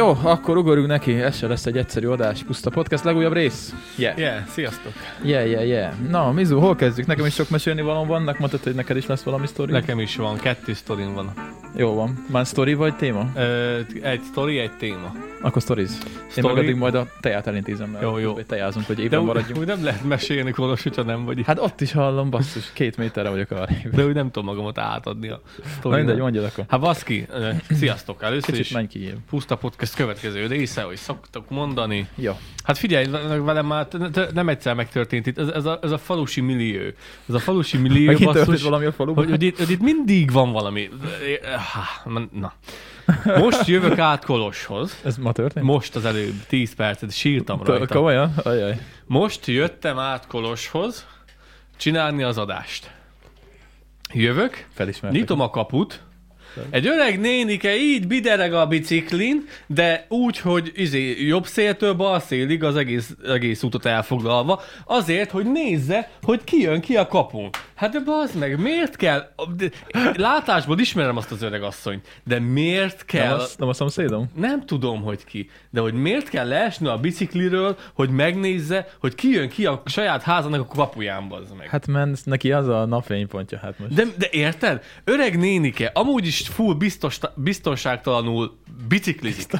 Jó, akkor ugorjunk neki, ez se lesz egy egyszerű adás. Puszta Podcast legújabb rész. Yeah. Yeah, sziasztok! Yeah, yeah, yeah. Na, Mizu, hol kezdjük? Nekem is sok mesélni való vannak, mondtad, hogy neked is lesz valami sztori? Nekem is van, kettő sztorim van. Jó van. Már sztori vagy téma? Ö, egy sztori, egy téma. Akkor sztoriz. Én Sztori? meg addig majd a teját elintézem, mert Jó, jó. tejázunk, hogy éppen maradjunk. úgy nem lehet mesélni Kolos, hogyha nem vagy itt. Hát ott is hallom, basszus, két méterre vagyok arrébb. De úgy nem tudom magamat átadni a Na sztorinak. mindegy, mondjad akkor. Hát baszki, sziasztok! Először Kicsit is menj ki Puszta Podcast következő része, hogy szoktak mondani. Jó. Hát figyelj, velem már nem egyszer megtörtént itt, ez, ez, a, ez a falusi millió. Ez a falusi millió, basszus, valami a faluban? hogy, hogy, itt, hogy itt mindig van valami. Na. Most jövök át Koloshoz. Ez ma történt? Most az előbb 10 percet sírtam rajta. Komolyan? Ajaj. Most jöttem át Koloshoz csinálni az adást. Jövök, Felismertek. nyitom a kaput, egy öreg nénike így bidereg a biciklin, de úgy, hogy izé, jobb széltől bal szélig az egész, egész útot elfoglalva, azért, hogy nézze, hogy ki jön ki a kapun. Hát de bazd meg, miért kell? de- Látásból ismerem azt az öreg asszonyt, de miért Nem, kell... az, nem a szomszédom? Nem tudom, hogy ki, de hogy miért kell leesni a bicikliről, hogy megnézze, hogy ki jön ki a saját házának a kapuján, bazd meg. Hát ment neki az a napfénypontja, hát most. De, de érted? Öreg nénike, amúgy is full biztos, biztonságtalanul biciklizik.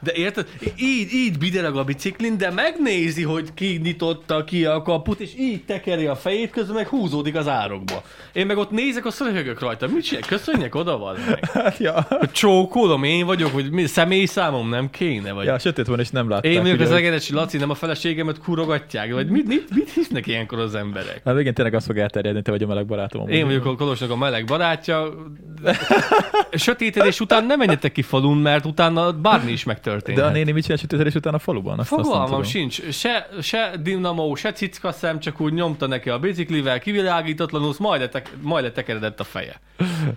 De érted? Így, így bidereg a biciklin, de megnézi, hogy ki nyitotta ki a kaput, és így tekeri a fejét, közben meg húzódik az árokba. Én meg ott nézek, azt röhögök rajta. Mit csinál? Köszönjek oda, van meg. Hát, ja. Csókolom, én vagyok, hogy mi, személyszámom nem kéne, vagy... ja, sötét van, és nem látták. Én vagyok az Egeresi Laci, nem a feleségemet kurogatják, vagy mit, mit, mit hisznek ilyenkor az emberek? Hát végén tényleg az fog elterjedni, te vagy a meleg barátom. amúgy. Én vagyok a Kolosnak a meleg barátja. Sötétedés után nem menjetek ki falun, mert utána bármi is megtörténhet. De a néni mit csinál sötétedés után a faluban? Azt, azt Fogalmam tudom. sincs. Se, se dinamó, se cicka szem, csak úgy nyomta neki a biciklivel, kivilágítatlanul, majd, letek, majd letekeredett a feje.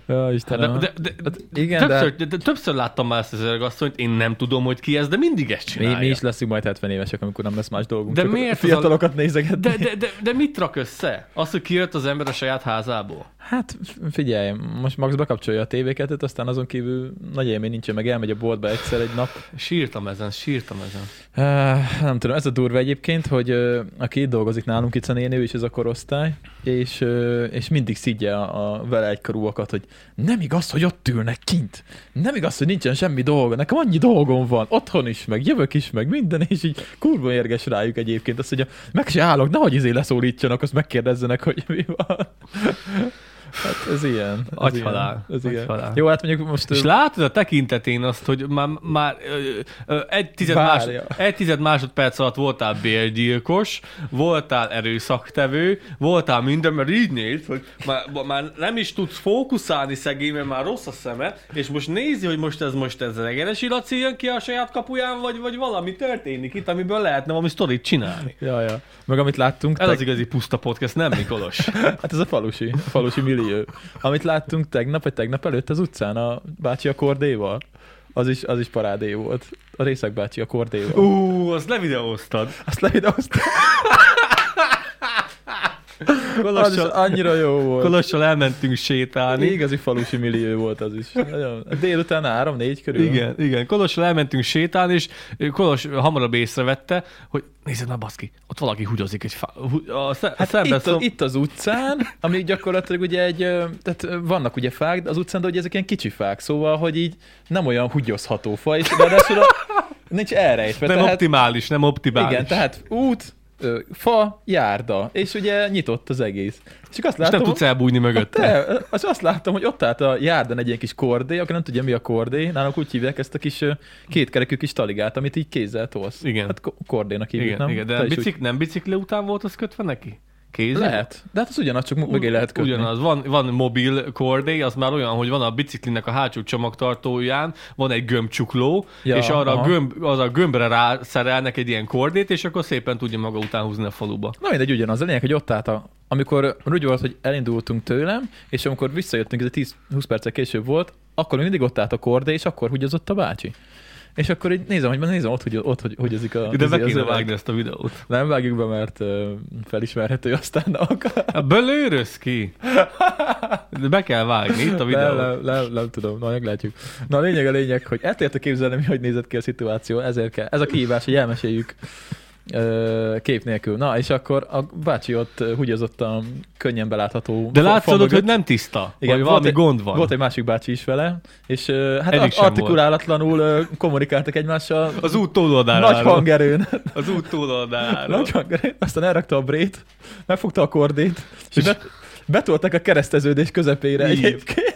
Ja, De, Istenem. de, de, Hát igen, de- többször, de... De, többször láttam már ezt az öregasszonyt, én nem tudom, hogy ki ez, de mindig ezt mi, csinálja. mi is leszünk majd 70 évesek, amikor nem lesz más dolgunk. De miért a fiatalokat nézegetni? De, de, de, de mit rak össze? Az, hogy kijött az ember a saját házából? Hát figyelj, most Max bekapcsolja a tévéket, aztán azon kívül nagy élmény nincsen, meg elmegy a boltba egyszer egy nap. Sírtam ezen, sírtam ezen. Uh, nem tudom, ez a durva egyébként, hogy uh, aki itt dolgozik nálunk, itt a néni, ő is ez a korosztály, és, uh, és mindig szidja a, a vele egykorúakat, hogy nem igaz, hogy ott ülnek kint. Nem igaz, hogy nincsen semmi dolga. Nekem annyi dolgom van, otthon is, meg jövök is, meg minden, és így kurva érges rájuk egyébként. Azt mondja, meg se állok, nehogy izé leszólítsanak, azt megkérdezzenek, hogy mi van. Hát ez ilyen. Ez Agyhalál, ilyen, ez ilyen. agyhalál. Jó, hát mondjuk most... És látod a tekintetén azt, hogy már, már ö, ö, egy, tized más, Várja. egy tized másodperc alatt voltál bérgyilkos, voltál erőszaktevő, voltál minden, mert így néz, hogy már, már nem is tudsz fókuszálni szegény, mert már rossz a szeme, és most nézi, hogy most ez most ez regenesi Laci jön ki a saját kapuján, vagy, vagy valami történik itt, amiből lehetne valami sztorit csinálni. Ja, ja. Meg amit láttunk, Ez teg- az igazi puszta podcast, nem Mikolos? Hát ez a falusi, a falusi millió. Amit láttunk tegnap, vagy tegnap előtt az utcán a bácsi a kordéval, az is, az is parádé volt. A részek bácsi a kordéval. Ú, azt levideóztad. Azt levideoztam. Az Kolossal, annyira jó volt. Kolossal elmentünk sétálni. Igazi falusi millió volt az is. Nagyon. Délután három-négy körül. Igen, igen. Kolossal elmentünk sétálni, és Kolos hamarabb észrevette, hogy nézd már baszki, ott valaki húgyozik egy fa... A, Hát itt, a, itt az utcán, ami gyakorlatilag ugye egy, tehát vannak ugye fák de az utcán, de ugye ezek ilyen kicsi fák, szóval, hogy így nem olyan húgyozható fa, és ráadásul a, nincs elrejtve. nem tehát, optimális, nem optimális. Igen, tehát út, fa, járda, és ugye nyitott az egész. Csak azt és nem tudsz elbújni mögötte. te, az azt láttam, hogy ott állt a járdán egy ilyen kis kordé, aki nem tudja mi a kordé, nálunk úgy hívják ezt a kis kétkerekű kis taligát, amit így kézzel tolsz. Igen. Hát ko- kordénak hívjuk, Igen, nem? igen, de is úgy- bicik, nem bicikli után volt az kötve neki? Kézzel? Lehet, de hát az ugyanaz, csak mögé lehet kötni. Ugyanaz, van, van mobil kordé, az már olyan, hogy van a biciklinek a hátsó csomagtartóján, van egy gömbcsukló, Ja, és arra a gömb, az a gömbre rászerelnek egy ilyen kordét, és akkor szépen tudja maga után húzni a faluba. Na mindegy, ugyanaz. A lényeg, hogy ott állt a, amikor úgy volt, hogy elindultunk tőlem, és amikor visszajöttünk, ez egy 10-20 perccel később volt, akkor még mindig ott állt a kordé, és akkor húgyozott a bácsi. És akkor így nézem, hogy nézem ott, hogy, ott hogy, hogy ezik a... De be kéne vágni ezt a videót. Nem vágjuk be, mert uh, felismerhető aztán. Akár. Hát belőröz ki. De be kell vágni itt a Nem, videó. nem, nem, nem tudom, na meglátjuk. Na a lényeg a lényeg, hogy el tudjátok képzelni, hogy nézett ki a szituáció, ezért kell. Ez a kihívás, hogy elmeséljük kép nélkül. Na, és akkor a bácsi ott ö, húgyozott a könnyen belátható De látszod, hogy nem tiszta. Igen, vagy volt valami egy- gond van. Volt egy másik bácsi is vele, és hát Eddig artikulálatlanul ö, kommunikáltak egymással. Az út túloldaláról. nagy hangerőn. Az út túloldaláról. Nagy hangerőn. Aztán elrakta a brét, megfogta a kordét, és bet, betolták a kereszteződés közepére Így. egyébként.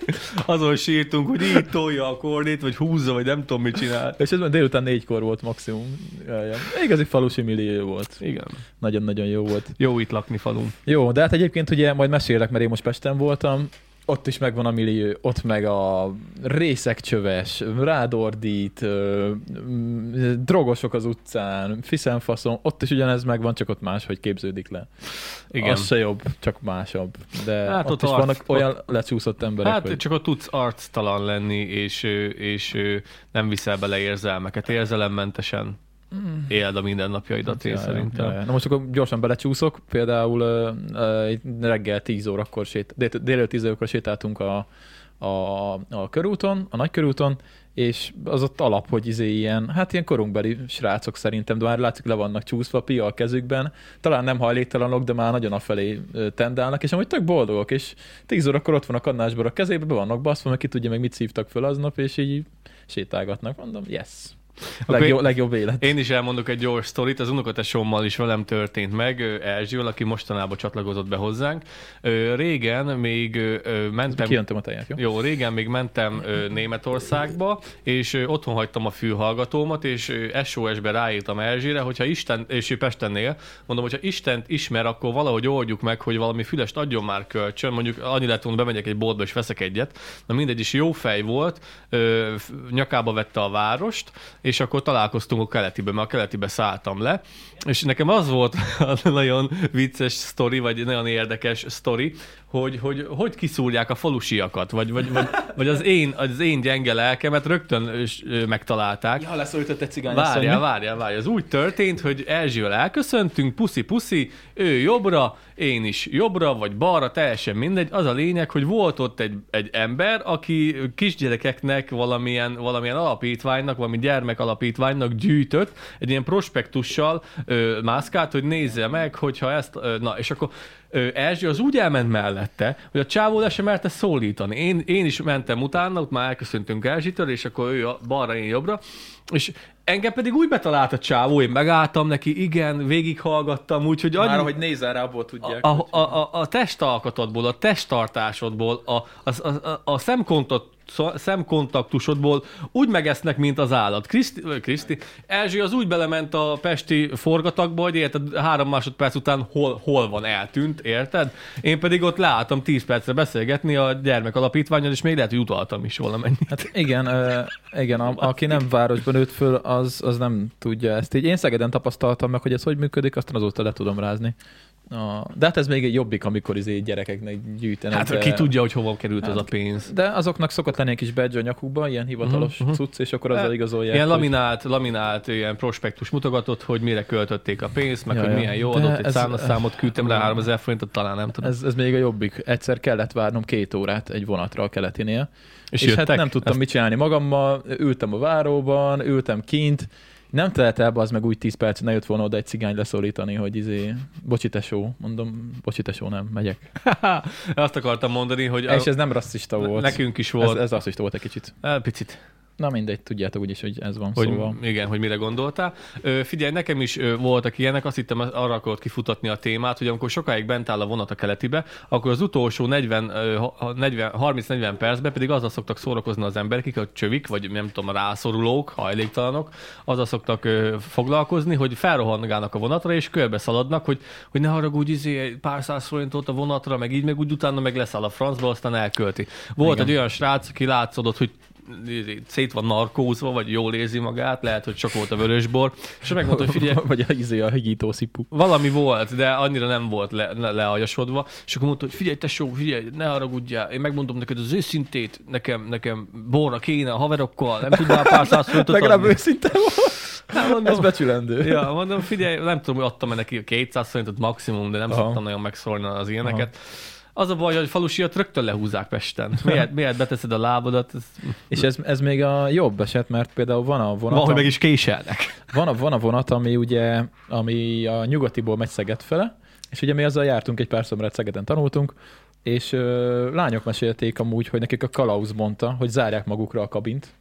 Azon sírtunk, hogy így tolja a kordét, vagy húzza, vagy nem tudom, mit csinál. És ez már délután négykor volt maximum. Jaj, jaj. Igazi falusi millió volt. Igen. Nagyon-nagyon jó volt. Jó itt lakni falun. Jó, de hát egyébként ugye majd mesélek, mert én most Pesten voltam, ott is megvan a millió, ott meg a részekcsöves, rádordít, ö, m, drogosok az utcán, fiszenfaszom, ott is ugyanez megvan, csak ott máshogy képződik le. Igen. Az se jobb, csak másabb. De Hát ott, ott is arc- vannak olyan lecsúszott emberek, Hát hogy... csak ott tudsz arctalan lenni, és, és nem viszel bele érzelmeket. Érzelemmentesen éled a mindennapjaidat, én Ja, ja, szerintem. ja, ja. Na most akkor gyorsan belecsúszok, például reggel 10 órakor sét, dél, délelőtt 10 órakor sétáltunk a, a, a körúton, a nagy körúton, és az ott alap, hogy izé ilyen, hát ilyen korunkbeli srácok szerintem, de már látszik le vannak csúszva, pia a kezükben, talán nem hajléktalanok, de már nagyon afelé tendálnak, és amúgy tök boldogok, és 10 órakor ott van a kannásbor a kezébe, be vannak baszva, meg ki tudja meg mit szívtak föl aznap, és így sétálgatnak, mondom, yes. Legjobb, legjobb élet. Én is elmondok egy gyors sztorit, az unokatesommal is velem történt meg, ö, Erzsivel, aki mostanában csatlakozott be hozzánk. Régen még mentem... Kijöntem a tejet, jó? Jó, régen még mentem Németországba, és otthon hagytam a fülhallgatómat, és SOS-be ráírtam Erzsére, hogyha Isten, és Pestennél, mondom, hogyha Istent ismer, akkor valahogy oldjuk meg, hogy valami fülest adjon már kölcsön, mondjuk annyi lett volna, bemegyek egy boltba és veszek egyet. Na mindegy is jó fej volt, nyakába vette a várost, és akkor találkoztunk a keletibe, mert a keletibe szálltam le, és nekem az volt a nagyon vicces sztori, vagy nagyon érdekes sztori, hogy hogy, hogy kiszúrják a falusiakat, vagy, vagy, vagy, vagy az, én, az én gyenge lelkemet rögtön megtalálták. Ja, leszólított egy cigány Várjál, várjál, várjál. Ez úgy történt, hogy Erzsivel elköszöntünk, puszi-puszi, ő jobbra, én is jobbra, vagy balra, teljesen mindegy. Az a lényeg, hogy volt ott egy, egy ember, aki kisgyerekeknek valamilyen, valamilyen alapítványnak, valami gyermek alapítványnak gyűjtött, egy ilyen prospektussal ö, mászkált, hogy nézze meg, hogyha ezt, ö, na, és akkor Erzsi az úgy elment mellette, hogy a csávó le sem merte szólítani. Én, én is mentem utána, ott már elköszöntünk Erzsitől, és akkor ő a balra, én jobbra, és engem pedig úgy betalált a csávó, én megálltam neki, igen, végighallgattam, úgyhogy Már annyi, ahogy nézel rá, abból tudják. a, hogy- a, a, a testalkatodból, a testtartásodból, a, a, a, a szemkontakt, szemkontaktusodból úgy megesznek, mint az állat. Kriszti, Kriszti, Erzsi az úgy belement a pesti forgatagba, hogy érted, három másodperc után hol, hol van, eltűnt, érted? Én pedig ott leálltam 10 percre beszélgetni a gyermek alapítványon, és még lehet, hogy utaltam is valamennyit. Hát igen, ö, igen a, aki nem városban nőtt föl, az, az nem tudja ezt. Így én Szegeden tapasztaltam meg, hogy ez hogy működik, aztán azóta le tudom rázni. A, de hát ez még egy jobbik, amikor izé gyerekeknek gyűjtenek. Hát de, ki tudja, hogy hova került Hát, az a pénz. De azoknak szokott lenni egy kis badge a nyakukban, ilyen hivatalos mhm. cucc, és akkor azzal igazolják. Ilyen hogy- laminált, laminált ilyen prospektus mutogatott, hogy mire költötték a pénzt, meg Ja, hogy milyen jó De adott, egy ez- számlaszámot küldtem rá 3000 forintot, talán nem tudom. Ez, ez még a jobbik. Egyszer kellett várnom két órát egy vonatra a keletinél. és, És, és jöttek? hát nem tudtam Ezt- mit csinálni magammal, ültem a váróban, ültem kint, nem telt el, az meg úgy 10 perc, ne jött volna oda egy cigány leszólítani, hogy izé, bocsi tesó, mondom, bocsi tesó, nem, megyek. Azt akartam mondani, hogy A, és ez nem rasszista volt. nekünk is ez, volt. ez rasszista volt egy kicsit. Ez, picit. Na mindegy, tudjátok úgyis, hogy ez van, Hogy, szóval. Igen, hogy mire gondoltál. Ö, figyelj, nekem is ö, voltak ilyenek, azt hittem arra akarod kifutatni a témát, hogy amikor sokáig bent áll a vonat a keletibe, akkor az utolsó 40, ö, ha- 40 30-40 percben pedig azzal szoktak szórakozni az emberek, a csövik, vagy nem tudom, rászorulók, hajléktalanok, azzal szoktak ö, foglalkozni, hogy felrohangálnak a vonatra, és körbe szaladnak, hogy, hogy ne haragudj, izé, pár száz forintot a vonatra, meg így, meg úgy utána meg leszáll a francba, aztán elkölti. Volt Igen. egy olyan srác, aki látszódott, hogy szét van narkózva, vagy jól érzi magát, lehet, hogy csak volt a vörösbor, és megmondta, hogy figyelj, Vagy a, izé, a higító szipu. valami volt, de annyira nem volt le, le, leajasodva, és akkor mondta, hogy figyelj, tesó, figyelj, ne haragudjál, én megmondom neked az őszintét, nekem, nekem borra kéne a haverokkal, nem tudnál pár száz forintot Legalább őszinte volt. Nem, mondom, Ez becsülendő. Ja, mondom, figyelj, nem tudom, hogy adtam-e neki 200 forintot maximum, de nem Aha. szoktam nagyon megszólni az ilyeneket. Az a baj, hogy falusiat rögtön lehúzzák Pesten. Miért, miért beteszed a lábadat? Ez... És ez, ez még a jobb eset, mert például van a vonat, Van, hogy meg is késelnek. van, a, van a vonat, ami ugye ami a nyugatiból megy Szeged fele, és ugye mi azzal jártunk egy pár mert Szegeden tanultunk, és ö, lányok mesélték amúgy, hogy nekik a kalauz mondta, hogy zárják magukra a kabint,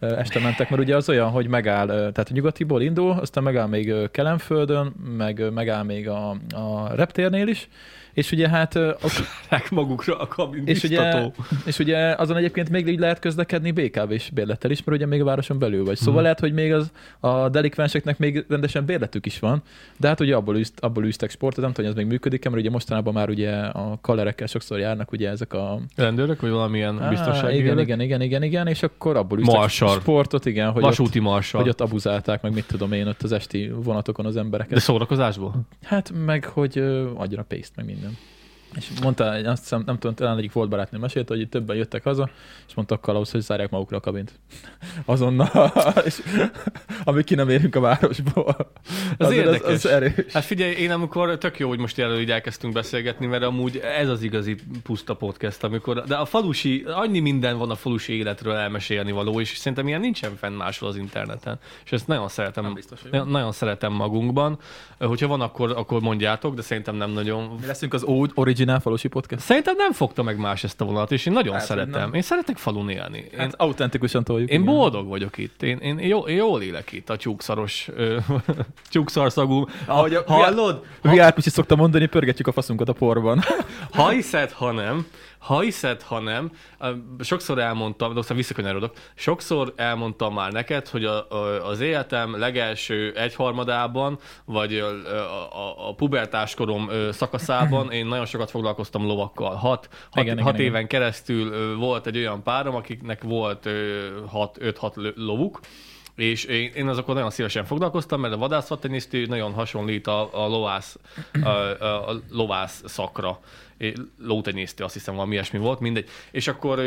este mentek, mert ugye az olyan, hogy megáll, tehát a nyugatiból indul, aztán megáll még ö, Kelemföldön, meg megáll még a, a reptérnél is, és ugye hát Zárják magukra a kabin és ugye, biztató. és ugye azon egyébként még így lehet közlekedni BKV-s bérlettel is, mert ugye még a városon belül vagy. Szóval Mhm. lehet, hogy még az, a delikvenseknek még rendesen bérletük is van, de hát ugye abból, űzt, abból űztek sportot, nem tudom, hogy ez még működik mert ugye mostanában már ugye a kalerekkel sokszor járnak ugye ezek a... Rendőrök, vagy valamilyen Á, biztonsági igen, igen, igen, igen, igen, és akkor abból űztek Marsar. sportot, igen, hogy ott, Vasúti marsal. hogy ott abuzálták, meg mit tudom én ott az esti vonatokon az embereket. De szórakozásból? Hát meg, hogy adjon a pénzt, meg minden. them. És mondta, azt hiszem, nem tudom, talán egyik volt barátnő mesélte, hogy itt többen jöttek haza, és mondtak Kalausz, hogy zárják magukra a kabint. Azonnal, és amíg ki nem érünk a városból. Ez Azért érdekes. Az, az erős. Hát figyelj, én amikor tök jó, hogy most erről így elkezdtünk beszélgetni, mert amúgy ez az igazi puszta podcast, amikor, de a falusi, annyi minden van a falusi életről elmesélni való, és szerintem ilyen nincsen fenn máshol az interneten. És ezt nagyon szeretem, Nem biztos, hogy nagyon, szeretem magunkban. Hogyha van, akkor, akkor mondjátok, de szerintem nem nagyon. Mi leszünk az old original falusi podcast. Szerintem nem fogta meg más ezt a vonalat, és én nagyon Hát, szeretem. nem. Én szeretek falun élni. Én, Hát autentikusan toljuk. én igen. boldog vagyok itt. Én, én, jó, én jól élek itt a tyúkszaros, ö, tyúkszarszagú. Ahogy a- Hallod? VR Picsi szokta mondani, pörgetjük a faszunkat a porban. Ha hiszed, ha nem, ha hiszed, ha nem, sokszor elmondtam, de aztán visszakanyarodok, sokszor elmondtam már neked, hogy a, a, az életem legelső egyharmadában, vagy a, a, a pubertáskorom szakaszában én nagyon sokat foglalkoztam lovakkal. Hat, hat, Igen, hat igen, éven keresztül ö, volt egy olyan párom, akiknek volt 5-6 lovuk, és én, én azokkal nagyon szívesen foglalkoztam, mert a vadászattenyésztő nagyon hasonlít a, a, lovász, a, a, lovász szakra. Lótenyésztő, azt hiszem valami ilyesmi volt, mindegy. És akkor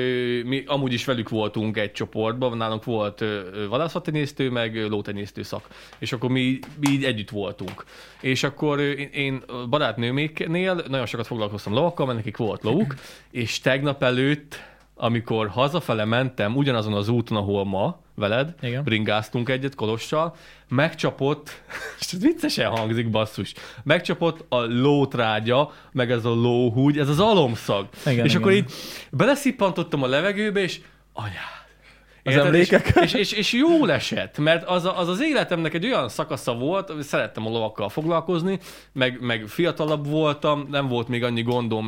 mi amúgy is velük voltunk egy csoportban, nálunk volt vadászattenyésztő, meg lótenyésztő szak. És akkor mi, mi így együtt voltunk. És akkor én, én barátnőméknél nagyon sokat foglalkoztam lovakkal, mert nekik volt lovuk, és tegnap előtt amikor hazafele mentem ugyanazon az úton, ahol ma veled, Igen. bringáztunk egyet Kolossal, megcsapott, és ez viccesen hangzik basszus, megcsapott a lótrágya, meg ez a lóhúgy, ez az alomszag. Igen, és igen. akkor így beleszippantottam a levegőbe, és anyád. Az Érted? emlékek? És, és, és, és jól esett, mert az, a, az az életemnek egy olyan szakasza volt, hogy szerettem a lovakkal foglalkozni, meg, meg fiatalabb voltam, nem volt még annyi gondom,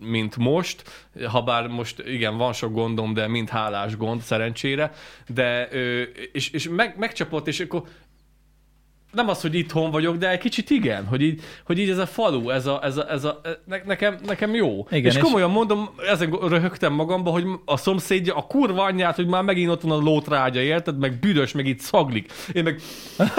mint most, ha bár most igen, van sok gondom, de mind hálás gond, szerencsére, de és, és meg, megcsapott, és akkor nem az, hogy itthon vagyok, de egy kicsit igen, hogy így, hogy így ez a falu, ez a, ez a, ez a ne, nekem, nekem jó. Igen, és és- komolyan mondom, ezen röhögtem magamba, hogy a szomszédja, a kurva anyját, hogy már megint ott van a lótrágya, érted? Meg büdös, meg itt szaglik. Én meg...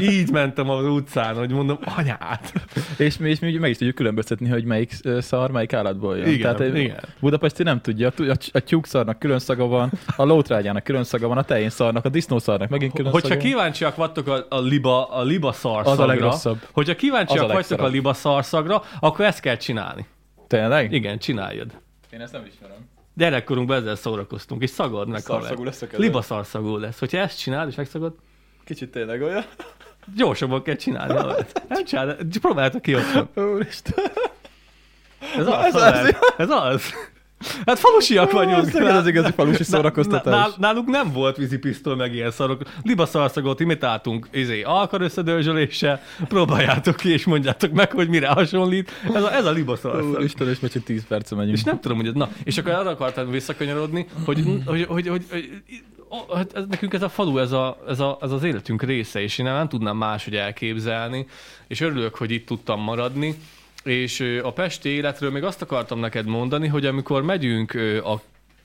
Így mentem az utcán, hogy mondom, anyát. És mi, és mi meg is tudjuk különböztetni, hogy melyik szar, melyik állatból jön. Igen, Tehát igen. Budapesti nem tudja, a, a tyúkszarnak külön szaga van, a lótrágyának külön szaga van, a tején szarnak, a disznószarnak megint külön Hogyha szaga kíváncsiak vagytok a, a liba, a liba szar Az a legrosszabb. hogyha kíváncsiak Az a vagytok a liba szarszagra, akkor ezt kell csinálni. Tényleg? Igen, csináljad. Én ezt nem ismerem. Gyerekkorunkban ezzel szórakoztunk, és szagod meg. Szarszagú lesz a. Liba szarszagú lesz. Hogyha ezt csinálod, és megszagod, Kicsit tényleg olyan. gyorsabban kell csinálni. Nem csinálod, próbáljátok ki otthon. Úristen. Ez az, Ez az. Ez az. Hát falusiak vagyunk. Ez az igazi falusi szórakoztatás. Nál- Nálunk nem volt vízipisztoly meg ilyen szarok. Liba szarszagot imitáltunk izé, alkar összedörzsöléssel. Próbáljátok ki, és mondjátok meg, hogy mire hasonlít. Ez a, ez a liba szarszag. Úristen, és már csak 10 perce megyünk. És nem tudom, hogy ez, na, és akkor arra akartam visszakanyarodni, hogy, hogy, hogy, hogy, hogy hát ez, nekünk ez a falu, ez, a, ez, a, ez az életünk része, és én nem tudnám máshogy elképzelni, és örülök, hogy itt tudtam maradni, és a pesti életről még azt akartam neked mondani, hogy amikor megyünk a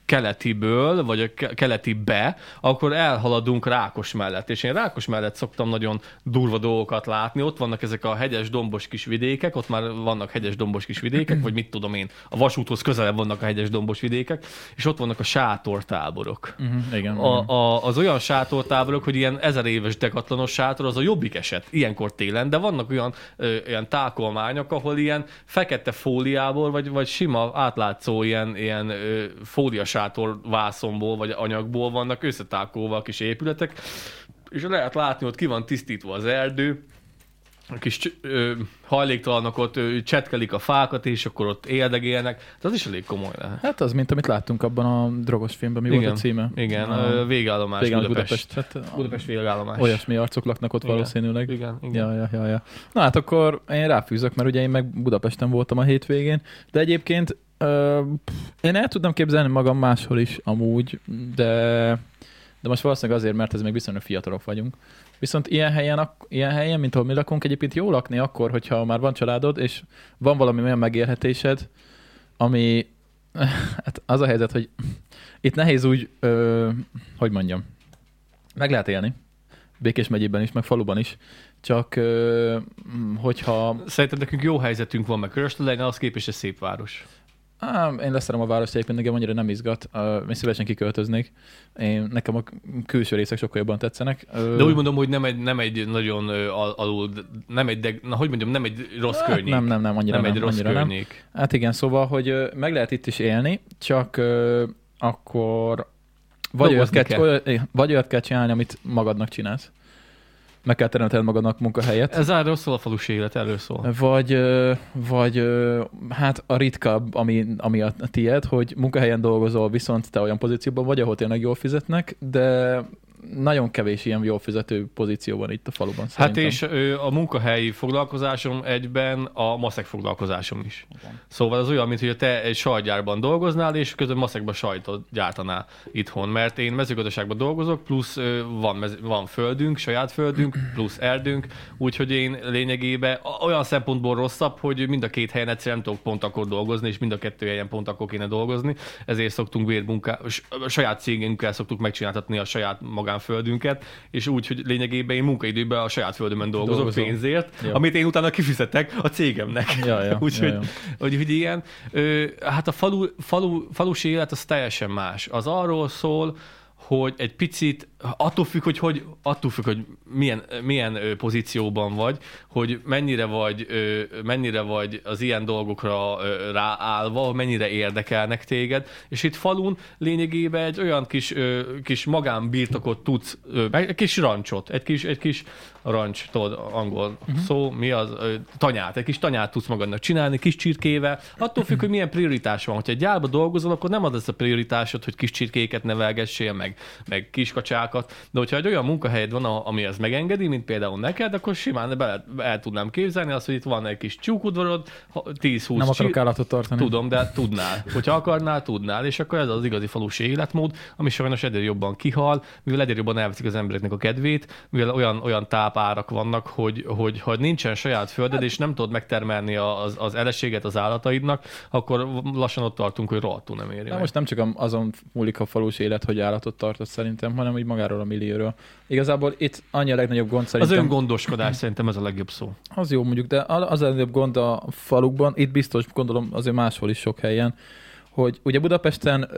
keletiből, vagy a ke- keletibe, akkor elhaladunk Rákos mellett. És én Rákos mellett szoktam nagyon durva dolgokat látni. Ott vannak ezek a hegyes dombos kis vidékek, ott már vannak hegyes dombos kis vidékek, vagy mit tudom én, a vasúthoz közelebb vannak a hegyes dombos vidékek, és ott vannak a sátortáborok. Uh-huh, igen. A, a, az olyan sátortáborok, hogy ilyen ezer éves dekatlanos sátor, az a jobbik eset, ilyenkor télen, de vannak olyan, ö, olyan tákolmányok, ahol ilyen fekete fóliából, vagy, vagy sima átlátszó ilyen, ilyen ö, fóliasátor vászomból, vagy anyagból vannak összetákolva a kis épületek, és lehet látni, ott ki van tisztítva az erdő, a kis ö, hajléktalanok ott ö, csetkelik a fákat, és akkor ott éldegélnek. Tehát az is elég komoly lehet. Hát az, mint amit láttunk abban a drogos filmben, mi volt a címe? Igen, A- végállomás Végán Budapest. Budapest. Hát, Budapest végállomás. Olyasmi arcok laknak ott Igen. valószínűleg. Igen, igen. Ja, ja, ja, ja. Na hát akkor én ráfűzök, mert ugye én meg Budapesten voltam a hétvégén, de egyébként én el tudnám képzelni magam máshol is amúgy, de, de most valószínűleg azért, mert ez még viszonylag fiatalok vagyunk. Viszont ilyen helyen, ilyen helyen, mint ahol mi lakunk, egyébként jó lakni akkor, hogyha már van családod, és van valami olyan megélhetésed, ami, hát az a helyzet, hogy itt nehéz úgy, ö, hogy mondjam, meg lehet élni. Békés megyében is, meg faluban is. Csak ö, hogyha... Szerintem nekünk jó helyzetünk van, meg Köröstelen, az képest egy szép város. Á, én leszerem a várost egyébként, nekem annyira nem izgat. Uh, én szívesen kiköltöznék. Én, nekem a külső részek sokkal jobban tetszenek. Ö, De úgy mondom, hogy nem egy, nem egy nagyon al- alul, nem egy, de, na, hogy mondjam, nem egy rossz hát környék. Nem, nem, nem, annyira nem nem, egy rossz annyira nem. környék. Hát igen, szóval, hogy ö, meg lehet itt is élni, csak ö, akkor vagy olyat, kell, kell. olyat, vagy olyat kell csinálni, amit magadnak csinálsz. Meg kell teremtened magadnak munkahelyet. Ez arról szól a falusi élet, erről szól. Vagy, vagy hát a ritkább, ami, ami a tied, hogy munkahelyen dolgozol, viszont te olyan pozícióban vagy, ahol tényleg jól fizetnek, de nagyon kevés ilyen jól fizető pozíció van itt a faluban. Hát szerintem. és ö, a munkahelyi foglalkozásom egyben a maszek foglalkozásom is. Igen. Szóval az olyan, mint hogy te egy sajtgyárban dolgoznál, és közben maszekban sajtot gyártanál itthon. Mert én mezőgazdaságban dolgozok, plusz ö, van, mez- van földünk, saját földünk, plusz erdünk, úgyhogy én lényegében olyan szempontból rosszabb, hogy mind a két helyen egyszerűen nem tudok pont akkor dolgozni, és mind a kettő helyen pont akkor kéne dolgozni. Ezért szoktunk bérmunká, s- a saját cégünkkel szoktuk megcsináltatni a saját magánföldünket, és úgy, hogy lényegében én munkaidőben a saját földömön dolgozok Dolgozol. pénzért, Jó. amit én utána kifizetek a cégemnek. Ja, ja, Úgyhogy ja, ja. hogy, hogy ilyen, ö, hát a falu, falu, falusi élet az teljesen más. Az arról szól, hogy egy picit, attól függ, hogy, hogy attól függ, hogy milyen, milyen pozícióban vagy, hogy mennyire vagy, mennyire vagy az ilyen dolgokra ráállva, mennyire érdekelnek téged, és itt falun lényegében egy olyan kis, kis magánbirtokot tudsz, egy kis rancsot, egy kis, egy kis rancs, tudod, angol uh-huh. szó, mi az, tanyát, egy kis tanyát tudsz magadnak csinálni, kis csirkével, attól függ, hogy milyen prioritás van. Hogyha egy gyárba dolgozol, akkor nem az lesz a prioritásod, hogy kis csirkéket nevelgessél, meg, meg kiskacsákat, de hogyha egy olyan munkahelyed van, ami ezt megengedi, mint például neked, akkor simán bele, el tudnám képzelni azt, hogy itt van egy kis tyúkudvarod, ha- 10-20 Nem akarok állatot tartani. Tudom, de tudnál. Hogyha akarnál, tudnál, és akkor ez az igazi falusi életmód, ami sajnos egyre jobban kihal, mivel egyre jobban elveszik az embereknek a kedvét, mivel olyan, olyan tápárak vannak, hogy, hogy ha nincsen saját földed, és nem tudod megtermelni az, az eleséget az állataidnak, akkor lassan ott tartunk, hogy rohadtul nem éri Na most nem csak azon múlik a falus élet, hogy állatot tartott szerintem, hanem úgy magáról a millióról. Igazából itt annyi a legnagyobb gond Az szerintem. öngondoskodás szerintem ez a legjobb szó. Az jó mondjuk, de az a legnagyobb gond a falukban, itt biztos gondolom azért máshol is sok helyen, hogy ugye Budapesten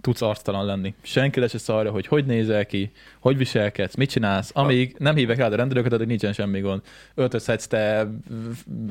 tudsz arctalan lenni. Senki le se szarja, hogy hogy nézel ki, hogy viselkedsz, mit csinálsz, amíg nem hívek rád a rendőröket, addig nincsen semmi gond. Öltözhetsz te,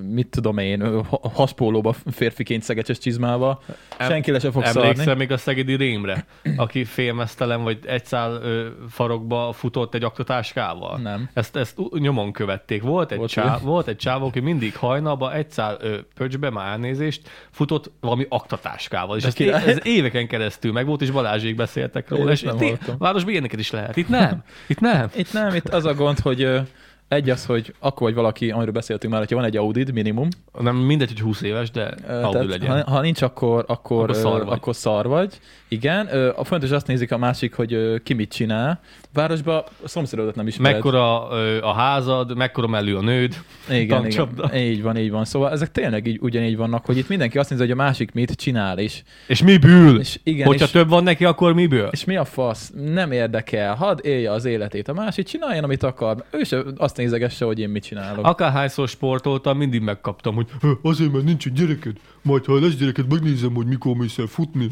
mit tudom én, haspólóba férfiként szegecses csizmába, senki le se fog Emlékszel szarni. még a szegedi rémre, aki félmeztelen vagy egy szál farokba futott egy aktatáskával? Nem. Ezt, ezt nyomon követték. Volt egy, Volt csá, volt egy csávó, aki mindig hajnalba egy szál ö, pöcsbe, már elnézést, futott valami aktatáskával. És ez, ez éveken keresztül meg volt, és Balázsék beszéltek róla. Én És itt, városban ilyeneket is lehet. Itt nem. Itt nem. Itt nem, itt az a gond, hogy Egy az, hogy akkor vagy valaki, amiről beszéltünk már, hogyha van egy Audid minimum, Nem mindegy, hogy 20 éves, de Audi tehát, legyen. ha, ha nincs, akkor, akkor, Akkor szar vagy. akkor szar vagy. Igen. A fontos azt nézik a másik, hogy ki mit csinál. Városba a szomszédodat nem ismered. Mekkora a házad, mekkora mellű a nőd. Igen, tankcsapda. igen. Így van, így van. Szóval ezek tényleg így, ugyanígy vannak, hogy itt mindenki azt nézi, hogy a másik mit csinál, és, És miből? és igen, Hogyha és, több van neki, akkor miből? és mi a fasz? Nem érdekel. Hadd élje az életét. A másik csináljon, amit akar. Ő se azt nézegesse, hogy én mit csinálok. Akárhányszor sportoltam, mindig megkaptam, hogy "Ö, azért, mert nincs egy gyereked. Majd, ha lesz gyereked, megnézem, hogy mikor mész el futni.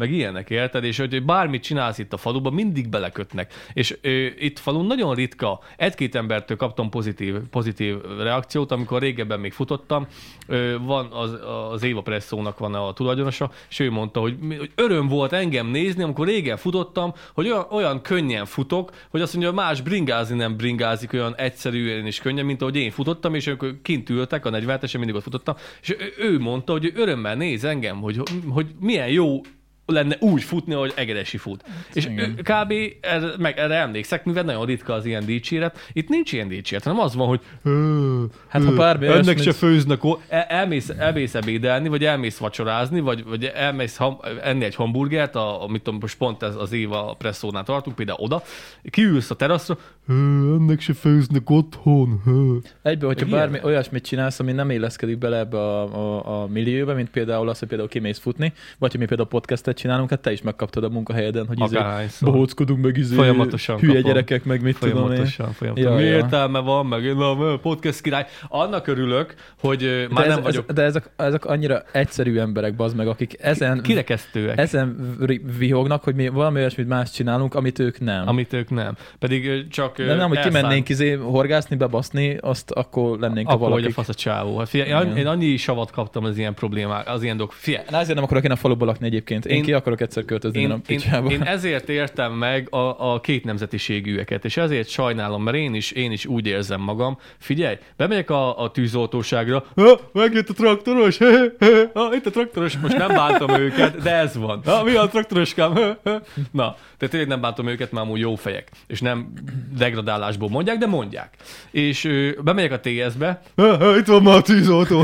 Ö." Meg ilyenek, érted? És hogy bármit csinálsz itt a faluban, mindig belekötnek. És ö, itt falun nagyon ritka, egy-két embertől kaptam pozitív, pozitív reakciót, amikor régebben még futottam. Ö, van az, az Éva Presszónak van a tulajdonosa, és ő mondta, hogy, hogy öröm volt engem nézni, amikor régen futottam, hogy olyan, olyan könnyen futok, hogy azt mondja, más bringázni nem bringázik olyan egyszerűen és könnyen, mint ahogy én futottam, és amikor kint ültek a 40 mindig ott futottam, és ő, mondta, hogy örömmel néz engem, hogy, hogy milyen jó lenne úgy futni, hogy Egeresi fut. És Hát igen. ő, kb. Erre, meg erre emlékszek, mivel nagyon ritka az ilyen dicséret. Itt nincs ilyen dicséret, hanem az van, hogy "Ö, Hát, ha bármi ennek se főznek, el, elmész, elmész ebédelni, vagy elmész vacsorázni, vagy, vagy elmész ham, enni egy hamburgert, a, a, mit tudom, most pont ez az éva presszónál tartunk, például oda, kiülsz a teraszra, "Ö, ennek se főznek otthon. Ö. Egyből, hogyha Meg bármi olyasmit csinálsz, ami nem illeszkedik bele ebbe a, a, a millióba, mint például az, hogy például kimész futni, vagy hogy mi például podcastet csinálunk, hát te is megkaptad a munkahelyeden, hogy izé, Akárhányszor. bohóckodunk meg izé, Folyamatosan hülye kapom. gyerekek, meg mit tudom én. Folyamatosan, folyamatosan. Ja, Mi ja. értelme van, meg na, podcast király. Annak örülök, hogy már de, ez, nem vagyok ez, de ezek, ezek annyira egyszerű emberek, bazd meg, akik ezen, kirekesztőek. ezen vihognak, hogy mi valami olyasmit más csinálunk, amit ők nem. Amit ők nem. Pedig csak de nem, hogy elszán- kimennénk izé horgászni, bebaszni, azt akkor lennénk a Akkor a valakik. fasz a csávó. Hát figyelj, én, én annyi savat kaptam az ilyen problémák, az ilyen dolgok. Figyelj, Na, ezért nem akarok én a faluba lakni egyébként. Én, Én- ki akarok egyszer költözni én, a én, én, picsába. én, ezért értem meg a, a két nemzetiségűeket, és ezért sajnálom, mert én is, én is úgy érzem magam. Figyelj, bemegyek a, a tűzoltóságra, megjött a traktoros, ha, itt a traktoros, most nem bántom őket, de ez van. Ha, mi a traktoroskám? Na, tehát tényleg nem bántom őket, már amúgy jó fejek, és nem degradálásból mondják, de mondják. És ö, bemegyek a TS-be, itt van már a tűzoltó,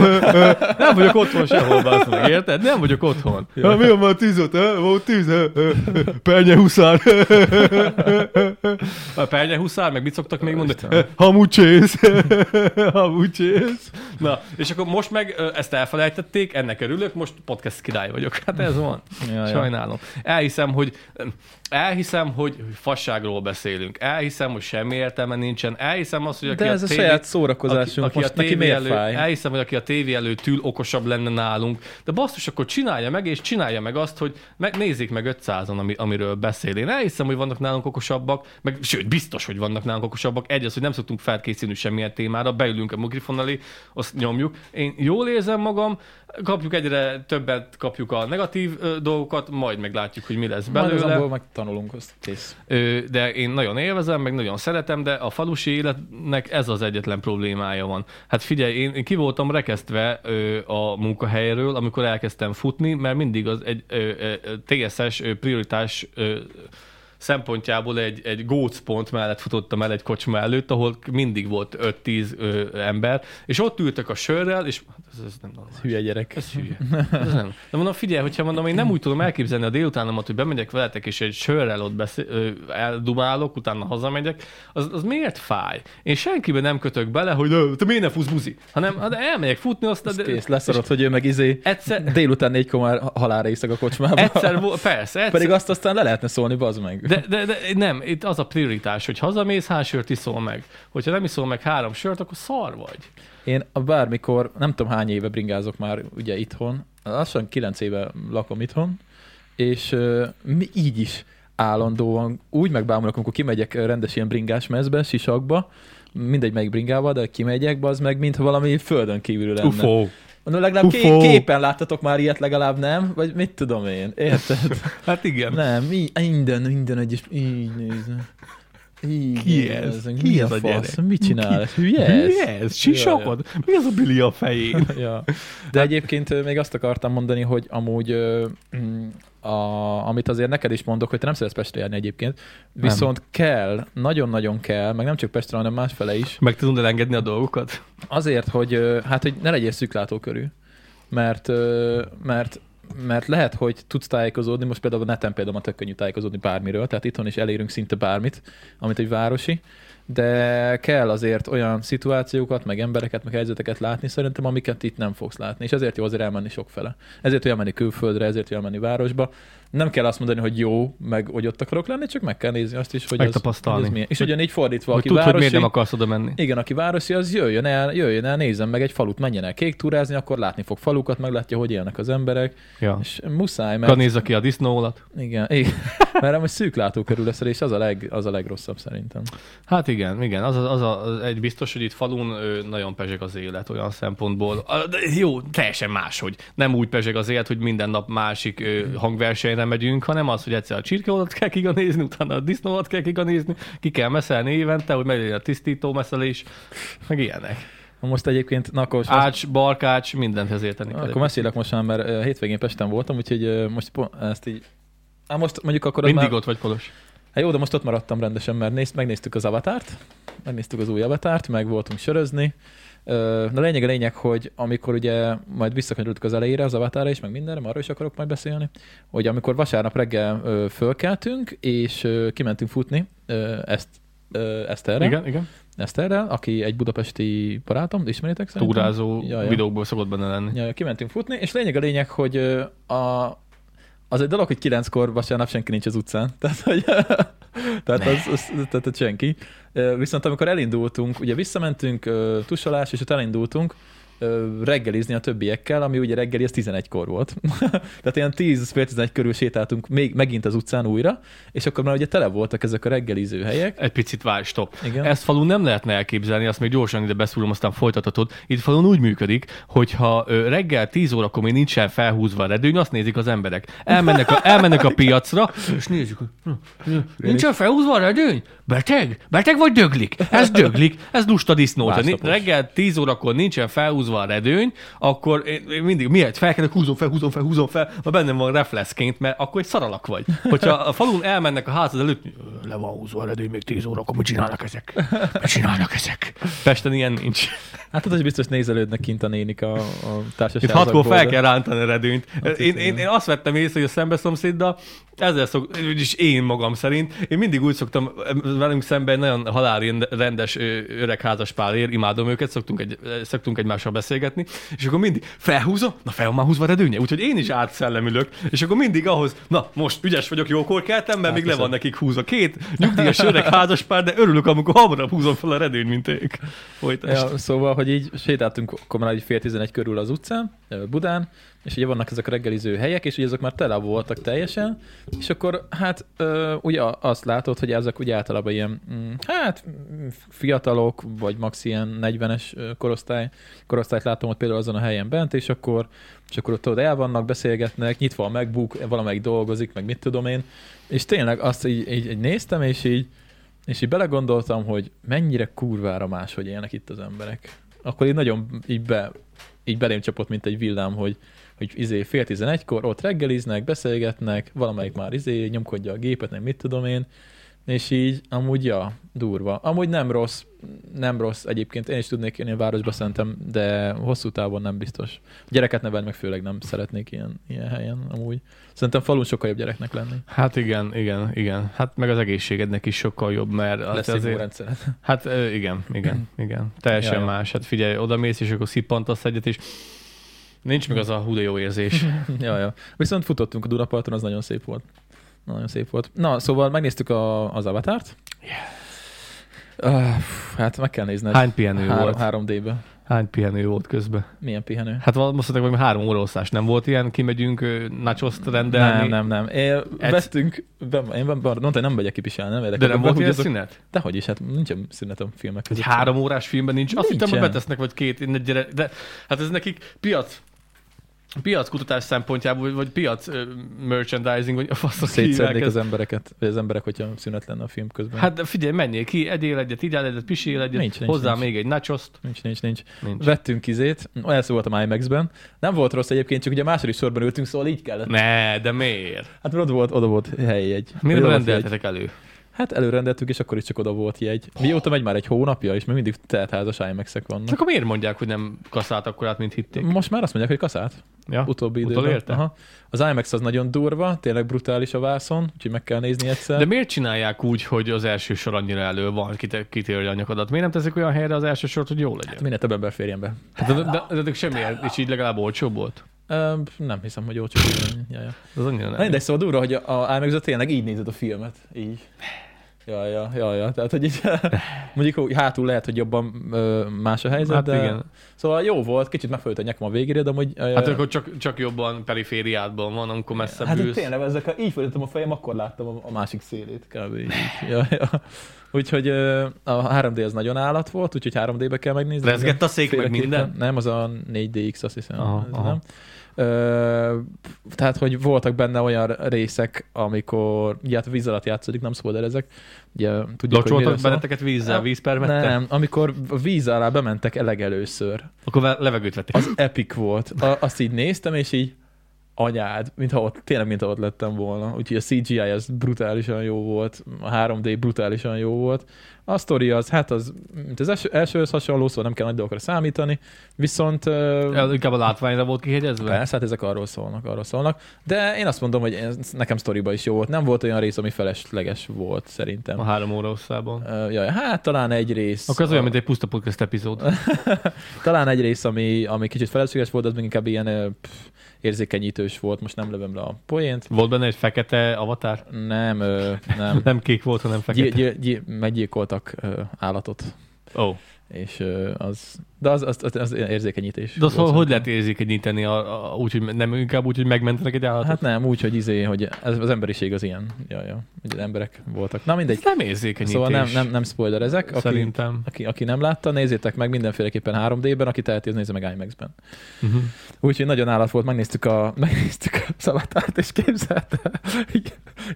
nem vagyok otthon sehol, bassz meg, érted? Nem vagyok otthon. Ha, mi a már tűzoltó, he? Volt tűz. Pernye huszár. A pernye huszár, meg mit szoktak még mondani? Hamucsész. Hamucsész. Na, és akkor most meg ezt elfelejtették, ennek örülök, most podcast király vagyok. Hát ez van. Ja, ja. Sajnálom. Elhiszem, hogy elhiszem, hogy fasságról beszélünk. Elhiszem, hogy semmi értelme nincsen. Elhiszem azt, hogy aki De ez a tévé- saját szórakozásunk, aki, aki most a neki tévé miért elő, fáj? Elhiszem, hogy aki a tévé előtt ül, okosabb lenne nálunk. De basszus, akkor csinálja meg, és csinálja meg azt, hogy meg, nézzék meg 500-an, ami, amiről beszél. Én elhiszem, hogy vannak nálunk okosabbak, meg sőt, biztos, hogy vannak nálunk okosabbak. Egy az, hogy nem szoktunk felkészülni semmilyen témára, beülünk a mikrofon elé, azt nyomjuk. Én jól érzem magam, kapjuk egyre többet, kapjuk a negatív ö, dolgokat, majd meglátjuk, hogy mi lesz Majd belőle. azonból meg tanulunk, azt kész. Ö, de én nagyon élvezem, meg nagyon szeretem, de a falusi életnek ez az egyetlen problémája van. Hát figyelj, én, én ki voltam rekesztve ö, a munkahelyről, amikor elkezdtem futni, mert mindig az egy ö, ö, TSS ö, prioritás ö, szempontjából egy, egy gócpont mellett futottam el egy kocsma előtt, ahol mindig volt 5-10 ö, ember, és ott ültek a sörrel, és ez, ez nem normális. Hülye gyerek. Ez hülye. Ez nem. De mondom, figyelj, hogyha mondom, én nem úgy tudom elképzelni a délutánomat, hogy bemegyek veletek, és egy sörrel ott beszél, ö, eldumálok, utána hazamegyek, az, az miért fáj? Én senkiben nem kötök bele, hogy "Ö, te miért ne fusz buzi? Hanem hát elmegyek futni, azt Ez de, kész, leszarod, hogy ő meg izé egyszer, délután négykor már halálra iszak a kocsmába. egyszer, persze, egyszer, Pedig azt aztán le lehetne szólni, bazd meg. de, de, de, nem, itt az a prioritás, hogy hazamész, hány sört iszol meg. Hogyha nem iszol meg három sört, akkor szar vagy. Én a bármikor, nem tudom hány éve bringázok már ugye itthon, lassan kilenc éve lakom itthon, és uh, mi így is állandóan úgy megbámulok, amikor kimegyek rendes ilyen bringás mezbe, sisakba, mindegy melyik bringával, de kimegyek, az meg, mintha valami földön kívül lenne. Ufó. No, legalább ké- képen láttatok már ilyet legalább, nem? Vagy mit tudom én, érted? Hát igen. nem, minden, minden egyes, így nézem. Ki ez? Ki ez a fasz? gyerek? Mit csinál? ez? Hülye ez? Ez? Sisakod? Mi az a Billy a fején? ja. De egyébként még azt akartam mondani, hogy amúgy mm, a, amit azért neked is mondok, hogy te nem szeretsz Pestre járni egyébként, viszont nem. kell, nagyon-nagyon kell, meg nem csak Pestre, hanem másfele is, Meg tudod elengedni a dolgokat? azért, hogy hát, hogy ne legyél szűklátókörű. Mert, mert mert lehet, hogy tudsz tájékozódni, most például a neten például tök könnyű tájékozódni bármiről, tehát itthon is elérünk szinte bármit, amit egy városi, de kell azért olyan szituációkat, meg embereket, meg helyzeteket látni szerintem, amiket itt nem fogsz látni, és ezért jó azért elmenni sokfele. Ezért jó elmenni külföldre, ezért jó elmenni városba. Nem kell azt mondani, hogy jó, meg hogy ott akarok lenni, csak meg kell nézni azt is, hogy az, hogy az milyen. És ugyanígy fordítva, Hogy aki hogy városi, miért nem akarsz oda menni. igen, aki városi, az jöjjön el, jöjjön el, nézzen meg egy falut, menjen el kék túrázni, akkor látni fog falukat, meg látja, hogy élnek az emberek, Ja. és muszáj, mert... Nézze ki a disznólat. Igen, igen. Mert amúgy szűk látókörül leszel, és az a, leg, az a legrosszabb szerintem. Hát igen, igen. Az, az, a, az egy biztos, hogy itt falun nagyon pezseg az élet olyan szempontból. De jó, teljesen más, hogy nem úgy pezseg az élet, hogy minden nap másik hangversenyre megyünk, hanem az, hogy egyszer a csirkeolat kell kiganézni, utána a disznóat kell kiganézni, ki kell meszelni évente, hogy meglegyen a tisztító meszelés, meg ilyenek. Most egyébként, na akkor, Ács, barkács, mindent érteni kell. akkor mesélek most már, mert hétvégén Pesten voltam, úgyhogy most ezt így... Á, most mondjuk akkor Mindig már... ott vagy, Kolos. Hát jó, de most ott maradtam rendesen, mert néz, megnéztük az avatárt, megnéztük az új avatárt, meg voltunk sörözni. Ö, De a lényeg a lényeg, hogy amikor ugye majd visszakanyarodtuk az elejére, az avatára is, meg mindenre, arról is akarok majd beszélni, hogy amikor vasárnap reggel fölkeltünk, és kimentünk futni ezt, ö, Eszterre, Igen, igen. Eszterrel, aki egy budapesti barátom, ismeritek szerintem? Túrázó Ja, ja. videókból szokott benne lenni. Ja, kimentünk futni, és lényeg a lényeg, hogy a, az egy dolog, hogy kilenckor vasárnap senki nincs az utcán. Tehát, hogy, tehát, az, az, tehát senki. Viszont amikor elindultunk, ugye visszamentünk, tusolás, és ott elindultunk, reggelizni a többiekkel, ami ugye reggeli, az 11-kor volt. Tehát ilyen 10 fél 11 körül sétáltunk még, megint az utcán újra, és akkor már ugye tele voltak ezek a reggeliző helyek. Egy picit várj, stop. Igen. Ezt falun nem lehetne elképzelni, azt még gyorsan ide beszúrom, aztán folytathatod. Itt falun úgy működik, hogyha reggel 10 órakor még nincsen felhúzva a redőny, azt nézik az emberek. Elmennek a, elmennek a piacra, és hogy hm, hm, nincsen felhúzva a redőny? Beteg? Beteg vagy döglik? Ez döglik, ez lusta disznó. Reggel 10 órakor nincsen felhúzva a redőny, akkor én, én mindig miért felkelek, húzom fel, húzom fel, húzom fel, ma bennem van reflexként, mert akkor egy szaralak vagy. Hogyha a falun elmennek a házad előtt, le van húzva a redőny még 10 órakor, mit csinálnak ezek? Mit csinálnak ezek? Pesten ilyen nincs. Hát tudod, hogy biztos nézelődnek kint a nénik a, a Itt társaságban. hatkor fel kell rántani a redőnyt. Hát Én, itt én, én, azt vettem észre, hogy a szembeszomszéddal, ezzel szok, és én magam szerint, én mindig úgy szoktam velünk szemben egy nagyon halál rendes ö, öreg házaspál ér, imádom őket, szoktunk, egy, szoktunk egymással beszélgetni, és akkor mindig felhúzom, na fel már húzva redőnye, úgyhogy én is átszellemülök, és akkor mindig ahhoz, na most ügyes vagyok, jókor keltem, mert még le van nekik húzva. Két nyugdíjas öreg házaspár, de örülök, amikor hamarabb húzom fel a redőny, mint ők. Folytasd. Ja, szóval, hogy így sétáltunk akkor már egy fél tizenegy körül az utcán, Budán, és ugye vannak ezek a reggeliző helyek, és ugye azok már tele voltak teljesen, és akkor hát ö, ugye azt látod, hogy ezek ugye általában ilyen, mm, hát mm, fiatalok, vagy max ilyen 40-es ö, korosztály, korosztályt látom ott például azon a helyen bent, és akkor, és akkor ott tudod, el vannak, beszélgetnek, nyitva a MacBook, valamelyik dolgozik, meg mit tudom én, és tényleg azt így, így, így néztem, és így, és így belegondoltam, hogy mennyire kurvára máshogy élnek itt az emberek. Akkor így nagyon így, be, így belém csapott, mint egy villám, hogy, hogy izé fél tizenegykor ott reggeliznek, beszélgetnek, valamelyik már izé nyomkodja a gépet, nem mit tudom én, és így amúgy, ja, durva. Amúgy nem rossz, nem rossz egyébként, én is tudnék élni a városba szerintem, de hosszú távon nem biztos. Gyereket nevelni meg főleg nem szeretnék ilyen, ilyen helyen amúgy. Szerintem falun sokkal jobb gyereknek lenni. Hát igen, igen, igen. Hát meg az egészségednek is sokkal jobb, mert az Lesz azért... rendszeret. Hát igen, igen, igen. Teljesen Ja, ja. más. Hát figyelj, oda mész, és akkor szippantasz egyet, és nincs meg az a hú de jó érzés. ja, ja. Viszont futottunk a Dunaparton, az nagyon szép volt. Nagyon szép volt. Na, szóval megnéztük a, az avatárt. Uh, hát meg kell nézned. Hány pihenő Három, volt? 3D-be. Hány pihenő volt közben? Milyen pihenő? Hát val- most mondták, hogy három óraosztás nem volt ilyen, kimegyünk nachoszt rendelni. Nem, nem, nem. Én Egy- vesztünk, be, én be, mondta, hogy nem megyek kipisálni, nem érdekel. De nem volt ilyen szünet? Dehogy is, hát nincsen szünetem filmek Egy között. három órás filmben nincs. Azt hittem, hogy betesznek vagy két, egy gyere, de hát ez nekik piac. Piackutatás szempontjából, vagy piac merchandising, vagy a faszok Szétszednék az embereket, vagy az emberek, hogyha szünet lenne a film közben. Hát figyelj, menjél ki, egyél egyet, igyál egyet, pisél egyet, Nincs, nincs, hozzá nincs. még egy nachoszt. Nincs, nincs, nincs. Nincs. Vettünk izét, olyan szó voltam IMAX-ben. Nem volt rossz egyébként, csak ugye a második sorban ültünk, szóval így kellett. Ne, de miért? Hát mert oda volt, oda volt helyi egy. Miért volt rendeltetek elő? Hát előrendeltük, és akkor is csak oda volt jegy. Mióta megy már egy hónapja, és még mindig teltházas IMAX-ek vannak. Csak akkor miért mondják, hogy nem kaszált akkor át, mint hitték? Most már azt mondják, hogy kaszát. Ja? Utóbbi időben. Aha. Az IMAX az nagyon durva, tényleg brutális a vászon, úgyhogy meg kell nézni egyszer. De miért csinálják úgy, hogy az első sor annyira elő van, kitérje a nyakadat? Miért nem teszik olyan helyre az első sort, hogy jó legyen? Minél több ember férjen be. Hát, de, de, de, de semmiért, és így legalább olcsóbb volt? Ö, nem hiszem, hogy csak. ja, ja. Az annyira Na nem. mindegy, szóval durva, hogy a imax tényleg így nézed a filmet. Így. Ja, ja, ja, ja. Tehát, hogy így, mondjuk hogy hátul lehet, hogy jobban ö, más a helyzet, Hát de... igen. Szóval jó volt, kicsit megfölött a nyakom a végére, de hogy... ö, Hát akkor csak, csak jobban perifériádban van, amikor messzebb Hát ülsz. tényleg, ezek, ha így fordítom a fejem, akkor láttam a, a másik szélét kb. Így. Ja, ja. Úgyhogy ö, a 3D az nagyon állat volt, úgyhogy 3D-be kell megnézni. Rezgett a szék, meg minden? Nem, az a 4DX, azt hiszem. Aha, aha. Nem. Ö, tehát, hogy voltak benne olyan részek, amikor, ugye hát víz alatt játszódik, nem spoilerezek. Ugye, tudjuk, hogy Locsoltak szól. benneteket vízzel, Nem, vízpermettel? Nem, amikor a víz alá bementek legelőször. Akkor ve- levegőt vették. Az epic volt. A, azt így néztem, és így anyád, mintha ott, tényleg mintha ott lettem volna. Úgyhogy a CGI az brutálisan jó volt, a 3D brutálisan jó volt. A sztori az, hát az, mint az első, elsőhöz hasonló, szóval nem kell nagy dolgokra számítani, viszont El- Inkább a látványra volt kihegyezve? Persze, hát ezek arról szólnak, arról szólnak. De én azt mondom, hogy ez nekem sztoriba is jó volt. Nem volt olyan rész, ami felesleges volt, szerintem. A három óra hosszában. Uh, jaj, hát talán egy rész. Akkor az olyan, mint egy puszta podcast epizód. Talán egy rész, ami, ami kicsit felesleges volt, az még inkább ilyen pff, érzékenyítős volt, most nem lövöm le a poént. Volt benne egy fekete avatár? Nem, ö, nem. Nem kék volt, hanem Gy- fekete. gy- gy- meggyilkoltak ö, állatot, Ó. Oh. és ö, az, de az, az, az, az érzékenyítés. De az, volt hogy, lehet érzékenyíteni, a, a, úgy, hogy nem inkább úgy, hogy megmentenek egy állatot? Hát nem, úgy, hogy izé, hogy ez, az emberiség az ilyen. Ja, ja, hogy az emberek voltak. Na mindegy. Ez nem érzékenyítés. Szóval nem, nem, nem spoilerezek. Aki, Szerintem. aki, aki, nem látta, nézzétek meg mindenféleképpen 3D-ben, aki teheti, az nézze meg IMAX-ben. Uh-huh. Úgyhogy nagyon állat volt, megnéztük a, megnéztük a szalatárt, és képzelte.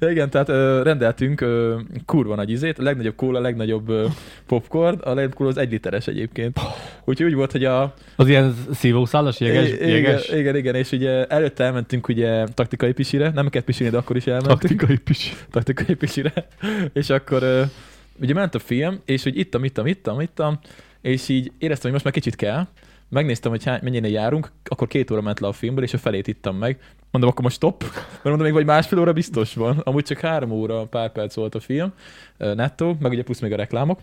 igen, tehát ö, rendeltünk ö, kurva nagy izét, a legnagyobb kóla, a legnagyobb ö, popcorn, a legnagyobb kóla az egy literes egyébként. Úgyhogy úgy volt, hogy a... Az ilyen szívószálas, jeges, I- jeges? Igen, igen, igen, és ugye előtte elmentünk ugye taktikai pisire, nem kellett pisilni, de akkor is elmentünk. Taktikai pisi. taktikai pisire, és akkor ugye ment a film, és hogy ittam, ittam, ittam, ittam, és így éreztem, hogy most már kicsit kell, megnéztem, hogy hány, mennyire járunk, akkor két óra ment le a filmből, és a felét ittam meg. Mondom, akkor most stop, mert mondom, még vagy másfél óra biztos van. Amúgy csak három óra, pár perc volt a film, nettó, meg ugye plusz még a reklámok.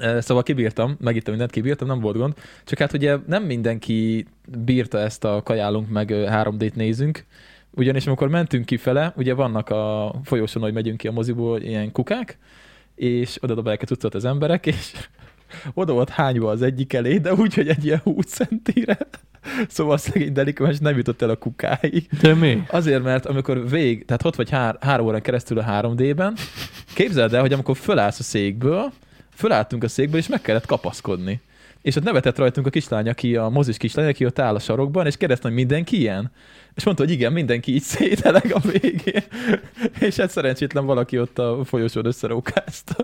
Ö, Szóval kibírtam, megittem mindent, kibírtam, nem volt gond. Csak hát ugye nem mindenki bírta ezt a kajálunk, meg ö, 3D-t nézünk, ugyanis amikor mentünk kifele, ugye vannak a folyosón, hogy megyünk ki a moziból ilyen kukák, és oda dobálják a cuccot az emberek, és oda volt hányva az egyik elé, de úgy, hogy egy ilyen 20 centire. Szóval a szegény delikvens nem jutott el a kukáig. De mi? Azért, mert amikor vég, tehát ott vagy hár, három órán keresztül a 3D-ben, képzeld el, hogy amikor fölállsz a székből, fölálltunk a székből, és meg kellett kapaszkodni. És ott nevetett rajtunk a kislány, aki a mozis kislány, aki ott áll a sarokban, és kérdezte, hogy mindenki ilyen? És mondta, hogy igen, mindenki így szételeg a végén. és hát szerencsétlen valaki ott a folyosón összerókázta.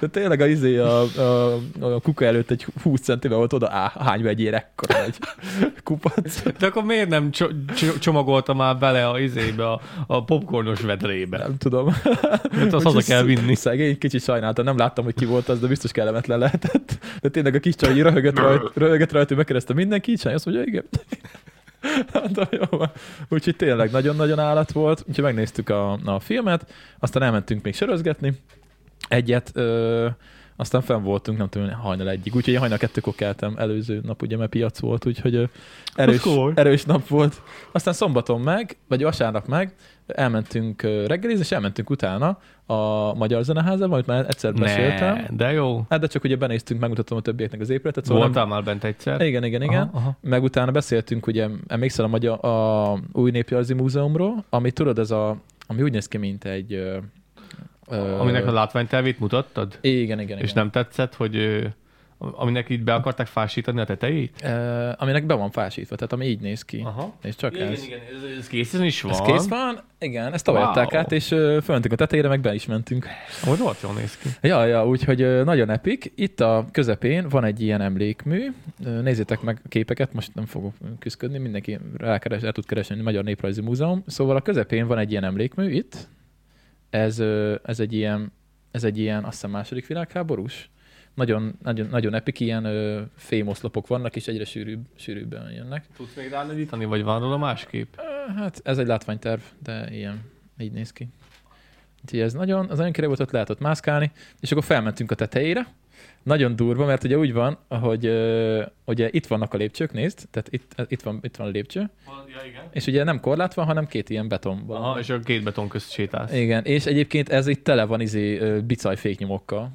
De tényleg a, izé a, a, a kuka előtt egy 20 centivel volt oda á, hány egy ilyen ekkora egy kupac. De akkor miért nem cso- cso- csomagolta már bele a izébe, a, a popcornos vedrébe? Nem tudom. Mert azt haza kell vinni. Szegény, kicsit sajnáltam, nem láttam, hogy ki volt az, de biztos kellemetlen lehetett. De tényleg a kis csaj röhögött rajta, röhögött rajta, hogy megkereszte mindenki, így azt mondja, igen. Hát, jó van. Úgyhogy tényleg nagyon-nagyon állat volt, úgyhogy megnéztük a, a filmet, aztán elmentünk még sörözgetni. Egyet, ö, aztán fenn voltunk, nem tudom, hajnal egyig, úgyhogy én hajnal kettőkor keltem előző nap, ugye, mert piac volt, úgyhogy erős, erős nap volt. Aztán szombaton meg, vagy vasárnap meg, elmentünk reggelizni, és elmentünk utána a Magyar Zeneházába, amit már egyszer meséltem. Ne, de jó. Hát de csak ugye benéztünk, megmutatom a többieknek az épületet. Szóval Voltál már bent egyszer? nem... Igen, igen, igen. Aha, aha. Meg utána beszéltünk, ugye, emlékszel a, magyar, a új népjarzi múzeumról, ami tudod, ez a, ami úgy néz ki, mint egy... Ö, Aminek a látványtervét mutattad? Igen, igen, igen. És nem tetszett, hogy Aminek így be akarták fásítani a tetejét? Uh, aminek be van fásítva, tehát ami így néz ki. Aha. És csak igen, ez. igen, ez, ez készen is van. Ez kész van, igen, ezt tavaly Wow. át, és uh, fölmentünk a tetejére, meg be is mentünk. Amúgy rohadt jól néz ki. Ja, ja, úgyhogy ö, nagyon epik. Itt a közepén van egy ilyen emlékmű. Ö, Nézzétek meg a képeket, most nem fogok küzdködni, mindenki rákeres, el tud keresni a Magyar Néprajzi Múzeum. Szóval a közepén van egy ilyen emlékmű itt. Ez, ö, ez egy ilyen, ez egy ilyen, azt hiszem második világháborús. Nagyon, nagyon, nagyon epik, ilyen ö, fémoszlopok vannak, és egyre sűrűbb, sűrűbben jönnek. Tudsz még ránedítani, vagy van róla másképp? Hát ez egy látványterv, de ilyen, így néz ki. Úgyhogy ez nagyon, az nagyon király volt, ott lehet ott mászkálni, és akkor felmentünk a tetejére. Nagyon durva, mert ugye úgy van, hogy ö, ugye itt vannak a lépcsők, nézd, tehát itt, itt, van, itt van a lépcső, Ja, igen. és ugye nem korlát van, hanem két ilyen beton van. Aha, és a két beton közt sétálsz. Igen, és egyébként ez itt tele van izé ö, bicaj féknyomokkal.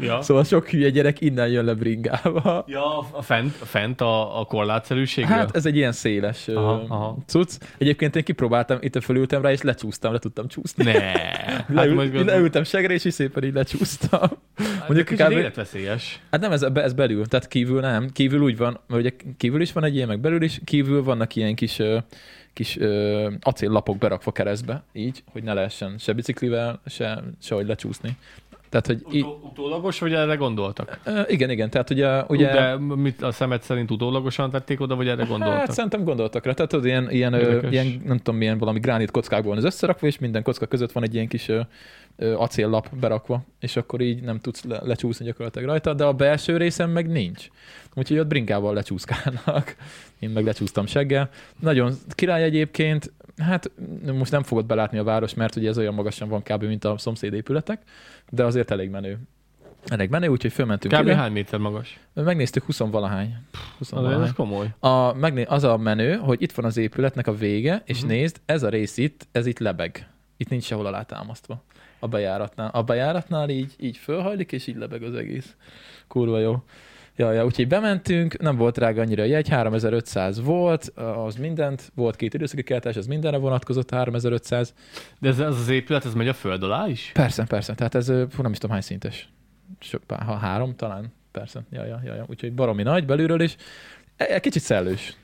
Ja. Szóval sok hülye gyerek innen jön le bringával. Ja, a fent, a fent a, a korlátszerűségről? Hát ez egy ilyen széles Aha, aha, aha. cucc. Egyébként én kipróbáltam, itt fölültem rá, és lecsúsztam, le tudtam csúszni. Ne. Hát Leül, most leültem segre, és így szépen így lecsúsztam. mondjuk mondjuk kb- életveszélyes. Hát nem, ez, ez belül, tehát kívül nem. Kívül úgy van, mert ugye kívül is van egy ilyen, meg belül is. Kívül vannak ilyen kis, kis ö, acéllapok berakva keresztbe, így, hogy ne lehessen se biciklivel, se, se hogy lecsúszni. Tehát, hogy Utó, utólagos, vagy erre gondoltak? igen, igen, tehát ugye, Ugye... De mit a szemed szerint utólagosan tették oda, vagy erre gondoltak? Hát szerintem gondoltak rá. Tehát az ilyen, ilyen, Érdekes. ilyen, nem tudom, milyen valami gránit kockákból van az összerakva, és minden kocka között van egy ilyen kis acéllap berakva, és akkor így nem tudsz le, lecsúszni gyakorlatilag rajta, de a belső részen meg nincs. Úgyhogy ott bringával lecsúszkálnak. Én meg lecsúsztam seggel. Nagyon király egyébként, hát most nem fogod belátni a város, mert ugye ez olyan magasan van kb. mint a szomszéd épületek, de azért elég menő. Elég menő, úgyhogy fölmentünk Kb. ide. hány méter magas? Megnéztük 20 valahány. 20 Az, ez komoly. a, megné, az a menő, hogy itt van az épületnek a vége, és uh-huh. nézd, ez a rész itt, ez itt lebeg. Itt nincs sehol alátámasztva. A bejáratnál. A bejáratnál így, így fölhajlik, és így lebeg az egész. Kurva jó. Ja, ja, úgyhogy bementünk, nem volt drága annyira a jegy, 3500 volt, az mindent, volt két időszaki keltás, az mindenre vonatkozott 3500. De ez, ez az épület, ez megy a föld alá is? Persze, persze, tehát ez, fú, nem is tudom hány szintes. Sok, ha három talán, persze. Ja, ja, ja, ja. Úgyhogy baromi nagy belülről is. E- e- Kicsit szellős.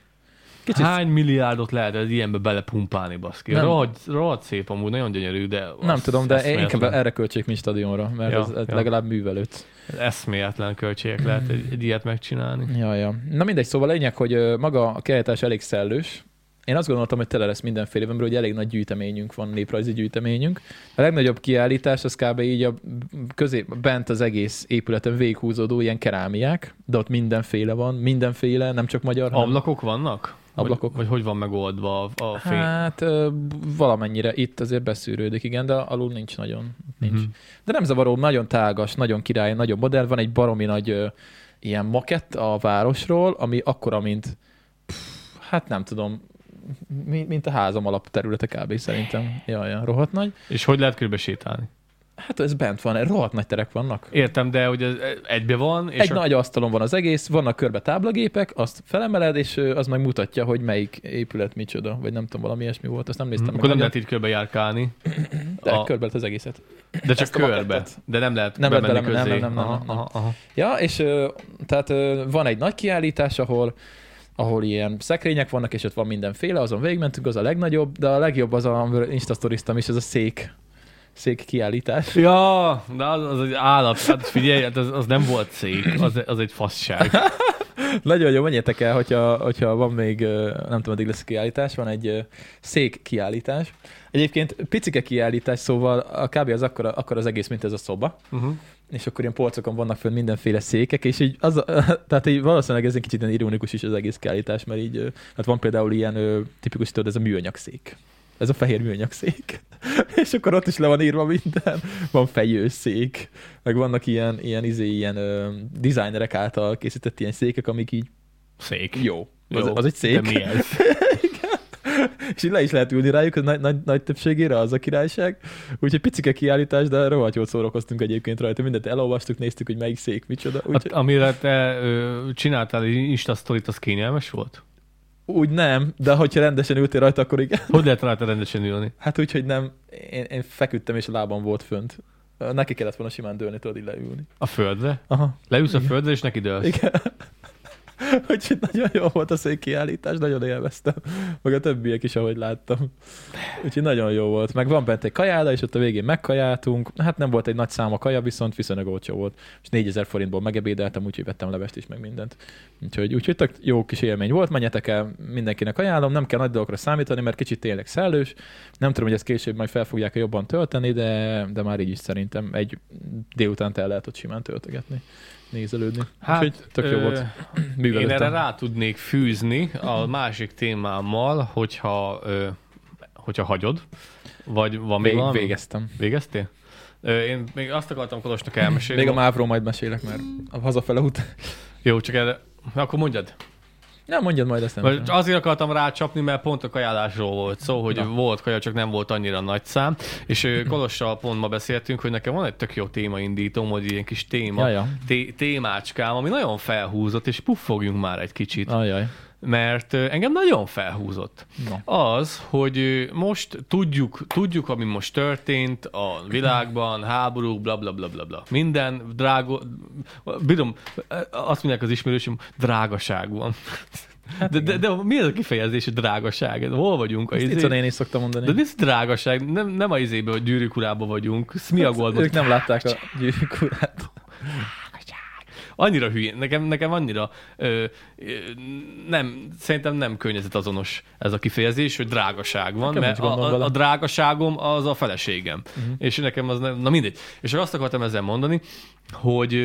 Kicsit Hány milliárdot lehet ez ilyenbe belepumpálni, baszki? Rohadt, rohadt szép amúgy, nagyon gyönyörű, de... Nem az tudom, de inkább erre költsék, mint stadionra, mert Ja, ja, ez ja. legalább művelőt. Eszméletlen költségek lehet egy, egy ilyet megcsinálni. Ja, ja. Na mindegy, szóval lényeg, hogy maga a kiállítás elég szellős. Én azt gondoltam, hogy tele lesz mindenféle, mert ugye elég nagy gyűjteményünk van, néprajzi gyűjteményünk. A legnagyobb kiállítás az kb. így a közé, bent az egész épületen végighúzódó ilyen kerámiák, de ott mindenféle van, mindenféle, nem csak magyar, hanem Ablakok vannak? Ablakok. Vagy, vagy hogy van megoldva a, fény? Hát valamennyire itt azért beszűrődik, igen, de alul nincs nagyon. Nincs. Mhm. De nem zavaró, nagyon tágas, nagyon király, nagyon modern. Van egy baromi nagy ilyen makett a városról, ami akkora, mint pff, hát nem tudom, mi- mint a házam alapterülete kb. szerintem. Ja, ja, rohadt nagy. És hogy lehet körbe sétálni? Hát ez bent van, rohadt nagy terek vannak. Értem, de hogy ez egybe van, és Egy a... nagy asztalon van az egész, vannak körbe táblagépek, azt felemeled, és az meg mutatja, hogy melyik épület micsoda, vagy nem tudom, valami ilyesmi volt, azt nem néztem Mhm. meg. akkor nem lehet így körbe járkálni, De a- körbe lehet az egészet. de csak körbe. De nem lehet Nem lehet bemenni nem, közé. nem, nem, nem, aha, nem. aha, aha. Ja, és tehát van egy nagy kiállítás, ahol ahol ilyen szekrények vannak, és ott van mindenféle, azon végigmentünk, az a legnagyobb, de a legjobb az, amiről instasztoriztam is, ez a szék, szék kiállítás. Ja, de az, az egy állat. Hát figyelj, hát az, az nem volt szék, az, az egy fasság. Nagyon jó, menjetek el, hogyha, hogyha van még, nem tudom, addig lesz kiállítás, van egy szék kiállítás. Egyébként picike kiállítás, szóval a kb. az akkor, akkor az egész, mint ez a szoba. Uh-huh. és akkor ilyen polcokon vannak fönn mindenféle székek, és így, az, tehát így valószínűleg ez egy kicsit ilyen ironikus is az egész kiállítás, mert így, hát van például ilyen tipikus, tudod, ez a műanyag szék. Ez a fehér műanyag szék. és akkor ott is le van írva minden. Van fejőszék, meg vannak ilyen, ilyen, izé, ilyen ö, designerek által készített ilyen székek, amik így Szék. jó. Az, Jó, az egy szék. De mi ez? és így le is lehet ülni rájuk, az nagy, nagy, nagy többségére az a királyság. Úgyhogy picike kiállítás, de rohadt jól szórakoztunk egyébként rajta. Mindent elolvastuk, néztük, hogy melyik szék, micsoda. Hát, Úgyhogy, amire te ö, csináltál egy Insta sztorit, az kényelmes volt? Úgy nem, de hogyha rendesen ültél rajta, akkor igen. Hogy lehet rajta rendesen ülni? Hát úgy, hogy nem. Én, én feküdtem, és a lábam volt fönt. Neki kellett volna simán dőlni, tudod így leülni. A földre? Aha. Leülsz a földre, és neki dőlsz. Igen. Úgyhogy nagyon jó volt a székkiállítás, nagyon élveztem. Meg a többiek is, ahogy láttam. Úgyhogy nagyon jó volt. Meg van bent egy kajáda, és ott a végén megkajáltunk. Hát nem volt egy nagy szám a kaja, viszont viszonylag olcsó volt. És 4000 forintból megebédeltem, úgyhogy vettem levest is, meg mindent. Úgyhogy, úgyhogy tök jó kis élmény volt. Menjetek el, mindenkinek ajánlom. Nem kell nagy dolgokra számítani, mert kicsit tényleg szellős. Nem tudom, hogy ezt később majd fel fogják jobban tölteni, de, de már így is szerintem egy délután el lehet ott simán töltögetni nézelődni. Hát, Úgyhogy tök jó ö, volt. Én Művelődtem. erre rá tudnék fűzni a másik témámmal, hogyha, ö, hogyha hagyod, vagy van még Vég, valami? végeztem. Végeztél? Én még azt akartam Kolosnak elmesélni. Még a mávról majd mesélek, mert a hazafele út. Jó, csak erre... Akkor mondjad. Nem, mondjad majd ezt nem. Vagy azért akartam rácsapni, mert pont a kajálásról volt szó, hogy Na. volt kaja, csak nem volt annyira nagy szám. És Kolossal pont ma beszéltünk, hogy nekem van egy tök jó témaindítom, hogy ilyen kis téma, Jaja. té- témácskám, ami nagyon felhúzott, és puffogjunk már egy kicsit. Ajaj. Mert engem nagyon felhúzott. No. Az, hogy most tudjuk, tudjuk, ami most történt a világban, háború, bla bla bla bla bla. Minden drága, bírom, azt mondják az ismerősöm, drágaság van. De, de, de, mi az a kifejezés, hogy drágaság? Hol vagyunk? A izé... Néni is szokta mondani. De mi ez drágaság? Nem, nem a izébe, hogy gyűrűk urába vagyunk. Smiagoldban. Ők nem látták a gyűrűk urát. annyira hülyén, nekem, nekem annyira ö, ö, nem, szerintem nem környezetazonos ez a kifejezés, hogy drágaság van, Nekem mert a, a, a drágaságom az a feleségem. Uh-huh. És nekem az nem, na mindegy. És azt akartam ezzel mondani, hogy,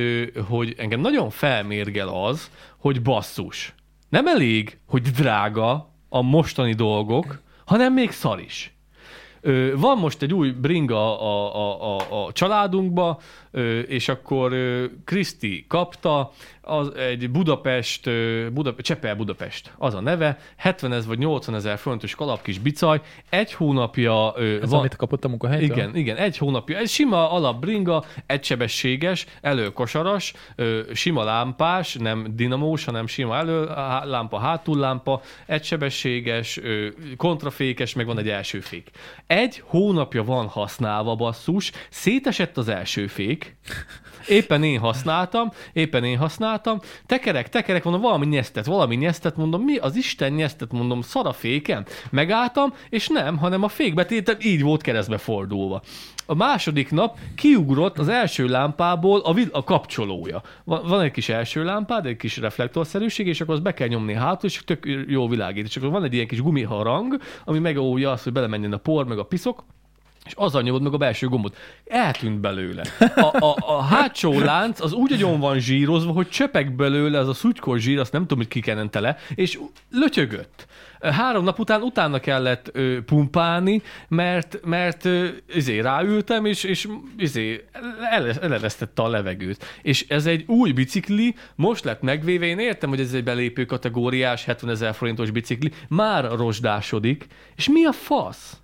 hogy engem nagyon felmérgel az, hogy basszus. Nem elég, hogy drága a mostani dolgok, hanem még szar is. Van most egy új bringa a, a, a, a családunkba, és akkor Kriszti kapta, az egy Budapest, ö, Buda, Csepel Budapest, az a neve, 70 ezer vagy 80 ezer fontos kalap kis bicaj, egy hónapja Ez van, amit kapott a munkahelytől? igen, igen, egy hónapja. Egy sima alapbringa, egysebességes, előkosaras, sima lámpás, nem dinamós, hanem sima előlámpa, hátullámpa, egysebességes, kontrafékes, meg van egy első fék. Egy hónapja van használva, basszus, szétesett az első fék, Éppen én használtam, éppen én használtam, tekerek, tekerek, mondom, valami nyesztet, valami nyesztet, mondom, mi az Isten nyesztet, mondom, szar a féken. Megálltam, és nem, hanem a fékbetétem így volt keresztbe fordulva. A második nap kiugrott az első lámpából a, vid- a kapcsolója. Van, van egy kis első lámpád, egy kis reflektorszerűség, és akkor azt be kell nyomni hátul, és tök jó világít. És akkor van egy ilyen kis gumiharang, ami megóvja azt, hogy belemenjen a por, meg a piszok, és azzal nyomod meg a belső gombot. Eltűnt belőle. A, a, a hátsó lánc az úgy agyon van zsírozva, hogy csöpek belőle az a szutykos zsír, azt nem tudom, hogy kikenente le, és lötyögött. Három nap után utána kellett ö, pumpálni, mert, mert ö, izé, ráültem, és, és izé, ele- eleresztette a levegőt. És ez egy új bicikli, most lett megvéve, én értem, hogy ez egy belépő kategóriás 70 ezer forintos bicikli, már rozsdásodik, és mi a fasz?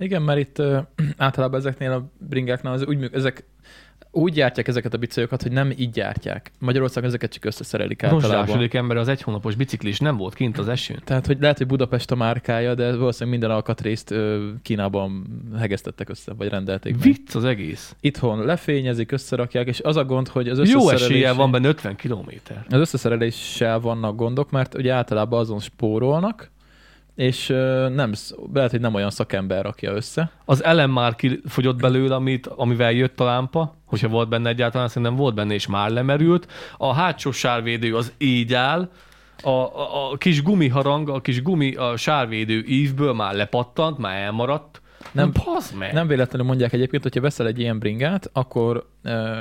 Igen, mert itt ö, általában ezeknél a bringáknál az úgy, ezek úgy gyártják ezeket a biciklokat, hogy nem így gyártják. Magyarországon ezeket csak összeszerelik általában. Rozsdásodik ember az egy hónapos biciklis nem volt kint az esőn. Tehát, hogy lehet, hogy Budapest a márkája, de valószínűleg minden alkatrészt Kínában hegesztettek össze, vagy rendelték. Vicc az egész. Itthon lefényezik, összerakják, és az a gond, hogy az Jó összeszerelés... eséllyel van benne 50 kilométer. Az összeszereléssel vannak gondok, mert ugye általában azon spórolnak, és nem, lehet, hogy nem olyan szakember rakja össze. Az elem már kifogyott belőle, amit, amivel jött a lámpa, hogyha volt benne egyáltalán, szerintem volt benne, és már lemerült. A hátsó sárvédő az így áll, a, a, a kis gumiharang, a kis gumi, a sárvédő ívből már lepattant, már elmaradt. Nem, Nem- nem meg. Nem véletlenül mondják egyébként, hogyha veszel egy ilyen bringát, akkor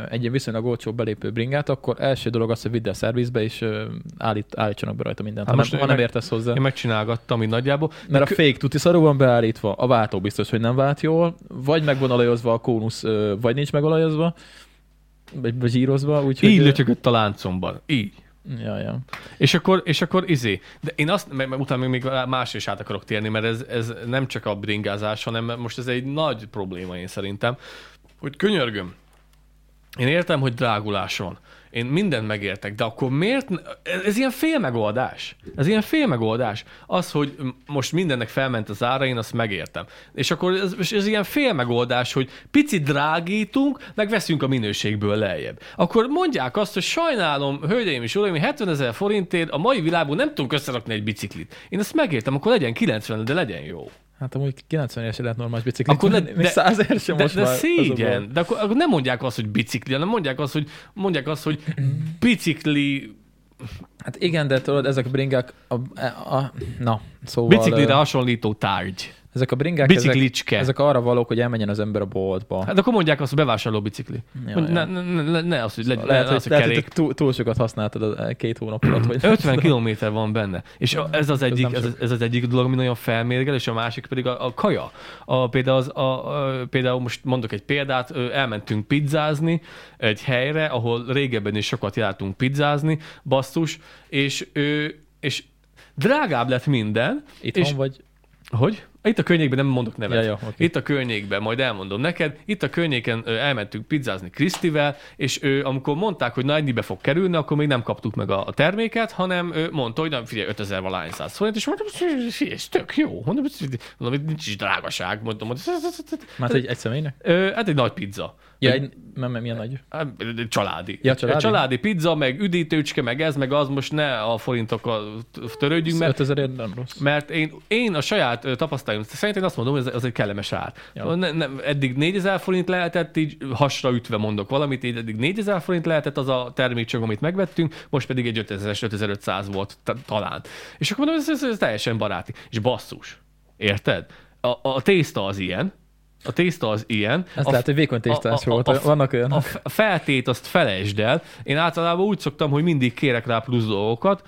egy ilyen viszonylag olcsó belépő bringát, akkor első dolog az, hogy vidd el szervizbe, és állít, állítsanak be rajta mindent, Hát ha, nem, ha nem meg- értesz hozzá. Én megcsinálgattam így nagyjából. Mert a fake tuti szarú van beállítva, a váltó biztos, hogy nem vált jól, vagy meg van olajozva a kónusz, vagy nincs megolajozva, vagy bezsírozva, úgyhogy... Így lötyögött a láncomban. Így. Ja, ja. És akkor, és akkor izé. De én azt, meg utána még más is át akarok térni, mert ez, ez nem csak a bringázás, hanem most ez egy nagy probléma én szerintem, hogy könyörgöm. Én értem, hogy drágulás van. Én mindent megértek, de akkor miért? Ez, ez ilyen félmegoldás. Ez ilyen félmegoldás. Az, hogy most mindennek felment az ára, én azt megértem. És akkor ez, ez ilyen félmegoldás, hogy picit drágítunk, meg veszünk a minőségből lejjebb. Akkor mondják azt, hogy sajnálom, hölgyeim és uraim, 70 ezer forintért a mai világban nem tudunk összerakni egy biciklit. Én ezt megértem, akkor legyen 90, de legyen jó. Hát amúgy 90 éves lehet normális biciklit Akkor venni, de- még 100 ér sem De, most de már. szégyen. De akkor, akkor nem mondják azt, hogy bicikli, hanem mondják azt, hogy, mondják azt, hogy bicikli, Hát igen, de tudod, ezek bringák, a, a, a, na, szóval... biciklire hasonlító tárgy. Ezek a bringák, ezek, Biciklicske. ezek arra valók, hogy elmenjen az ember a boltba. Hát akkor mondják azt, hogy bevásárló bicikli. Ja, Hogy ne, ne, ne, ne az, hogy legyen, lehet, hogy, az, hogy lehet, hogy kerék. te túl, túl sokat használtad a két hónap alatt. Hogy 50 kilométer van benne. És ez az, egyik, ez, ez az egyik dolog, ami nagyon felmérgel, és a másik pedig a, a kaja. A, például, az, a, a, például most mondok egy példát, elmentünk pizzázni egy helyre, ahol régebben is sokat jártunk pizzázni, basszus, és, és drágább lett minden. Itthon és, vagy? Hogy? Itt a környékben nem mondok nevet. Ja, ja, oké. Itt a környékben, majd elmondom neked. Itt a környéken elmentünk pizzázni Krisztivel, és ő, amikor mondták, hogy na ennyibe fog kerülni, akkor még nem kaptuk meg a, a terméket, hanem ő mondta, hogy nem, figyelj, 5000 valány száz forint, és mondtam, ez tök jó. Mondom, mondom, nincs is drágaság. Mondtam, ez- Már egy, egy személynek? Hát egy nagy pizza. Ja, egy, nem, nem, milyen nagy? Hát, Családi. Ja, családi? Családi pizza, meg üdítőcske, meg ez, meg az, most ne a forintokkal törődjünk, mert 5000 ér nem rossz. mert én, én a saját tapasztalatom szerint én azt mondom, hogy ez, egy kellemes ár. Ja. Ja. Ne, ne, eddig 4000 forint lehetett, így hasra ütve mondok valamit, így eddig 4000 forint lehetett az a termékcsomag, amit megvettünk, most pedig egy 5000-es, 5500 volt ta- talán. És akkor mondom, ez, ez, ez teljesen baráti. És basszus. Érted? A, a tészta az ilyen, a tészta az ilyen. Ez a, lehet, hogy vékony tésztás a- a- volt. a- Vannak olyan. a feltét azt felejtsd el. Én általában úgy szoktam, hogy mindig kérek rá plusz dolgokat.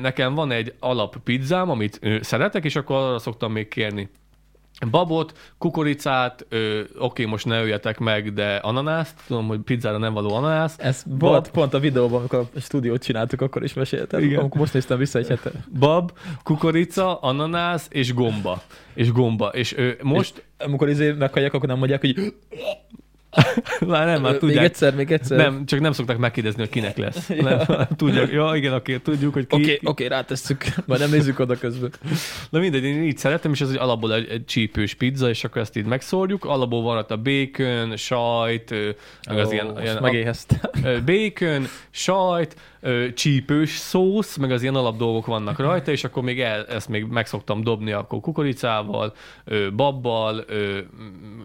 Nekem van egy alap pizzám, amit szeretek, és akkor arra szoktam még kérni babot, kukoricát, ö, oké, most ne öljetek meg, de ananászt, tudom, hogy pizzára nem való ananász. Ez volt pont a videóban, amikor a stúdiót csináltuk, akkor is meséltem. Igen. Amikor most néztem vissza egy hete. Bab, kukorica, ananász és gomba. És gomba. És ö, most, Amikor izé meghallják, akkor nem mondják, hogy már nem, már még tudják. egyszer, még egyszer. Nem, csak nem szokták megkérdezni, hogy kinek lesz. Nem, tudják, ja, igen, oké, tudjuk, hogy ki. Oké, okay, oké, okay, rátesszük. Majd nem nézzük oda közben. Na mindegy, én így szeretem, és ez egy alapból egy, egy csípős pizza, és akkor ezt így megszórjuk. Alapból van ott a bacon, sajt, meg az ilyen, ilyen megéheztem. bacon, sajt, ö, csípős szósz, meg az ilyen alap dolgok vannak rajta, és akkor még el, ezt még meg szoktam dobni akkor kukoricával, ö, babbal, ö,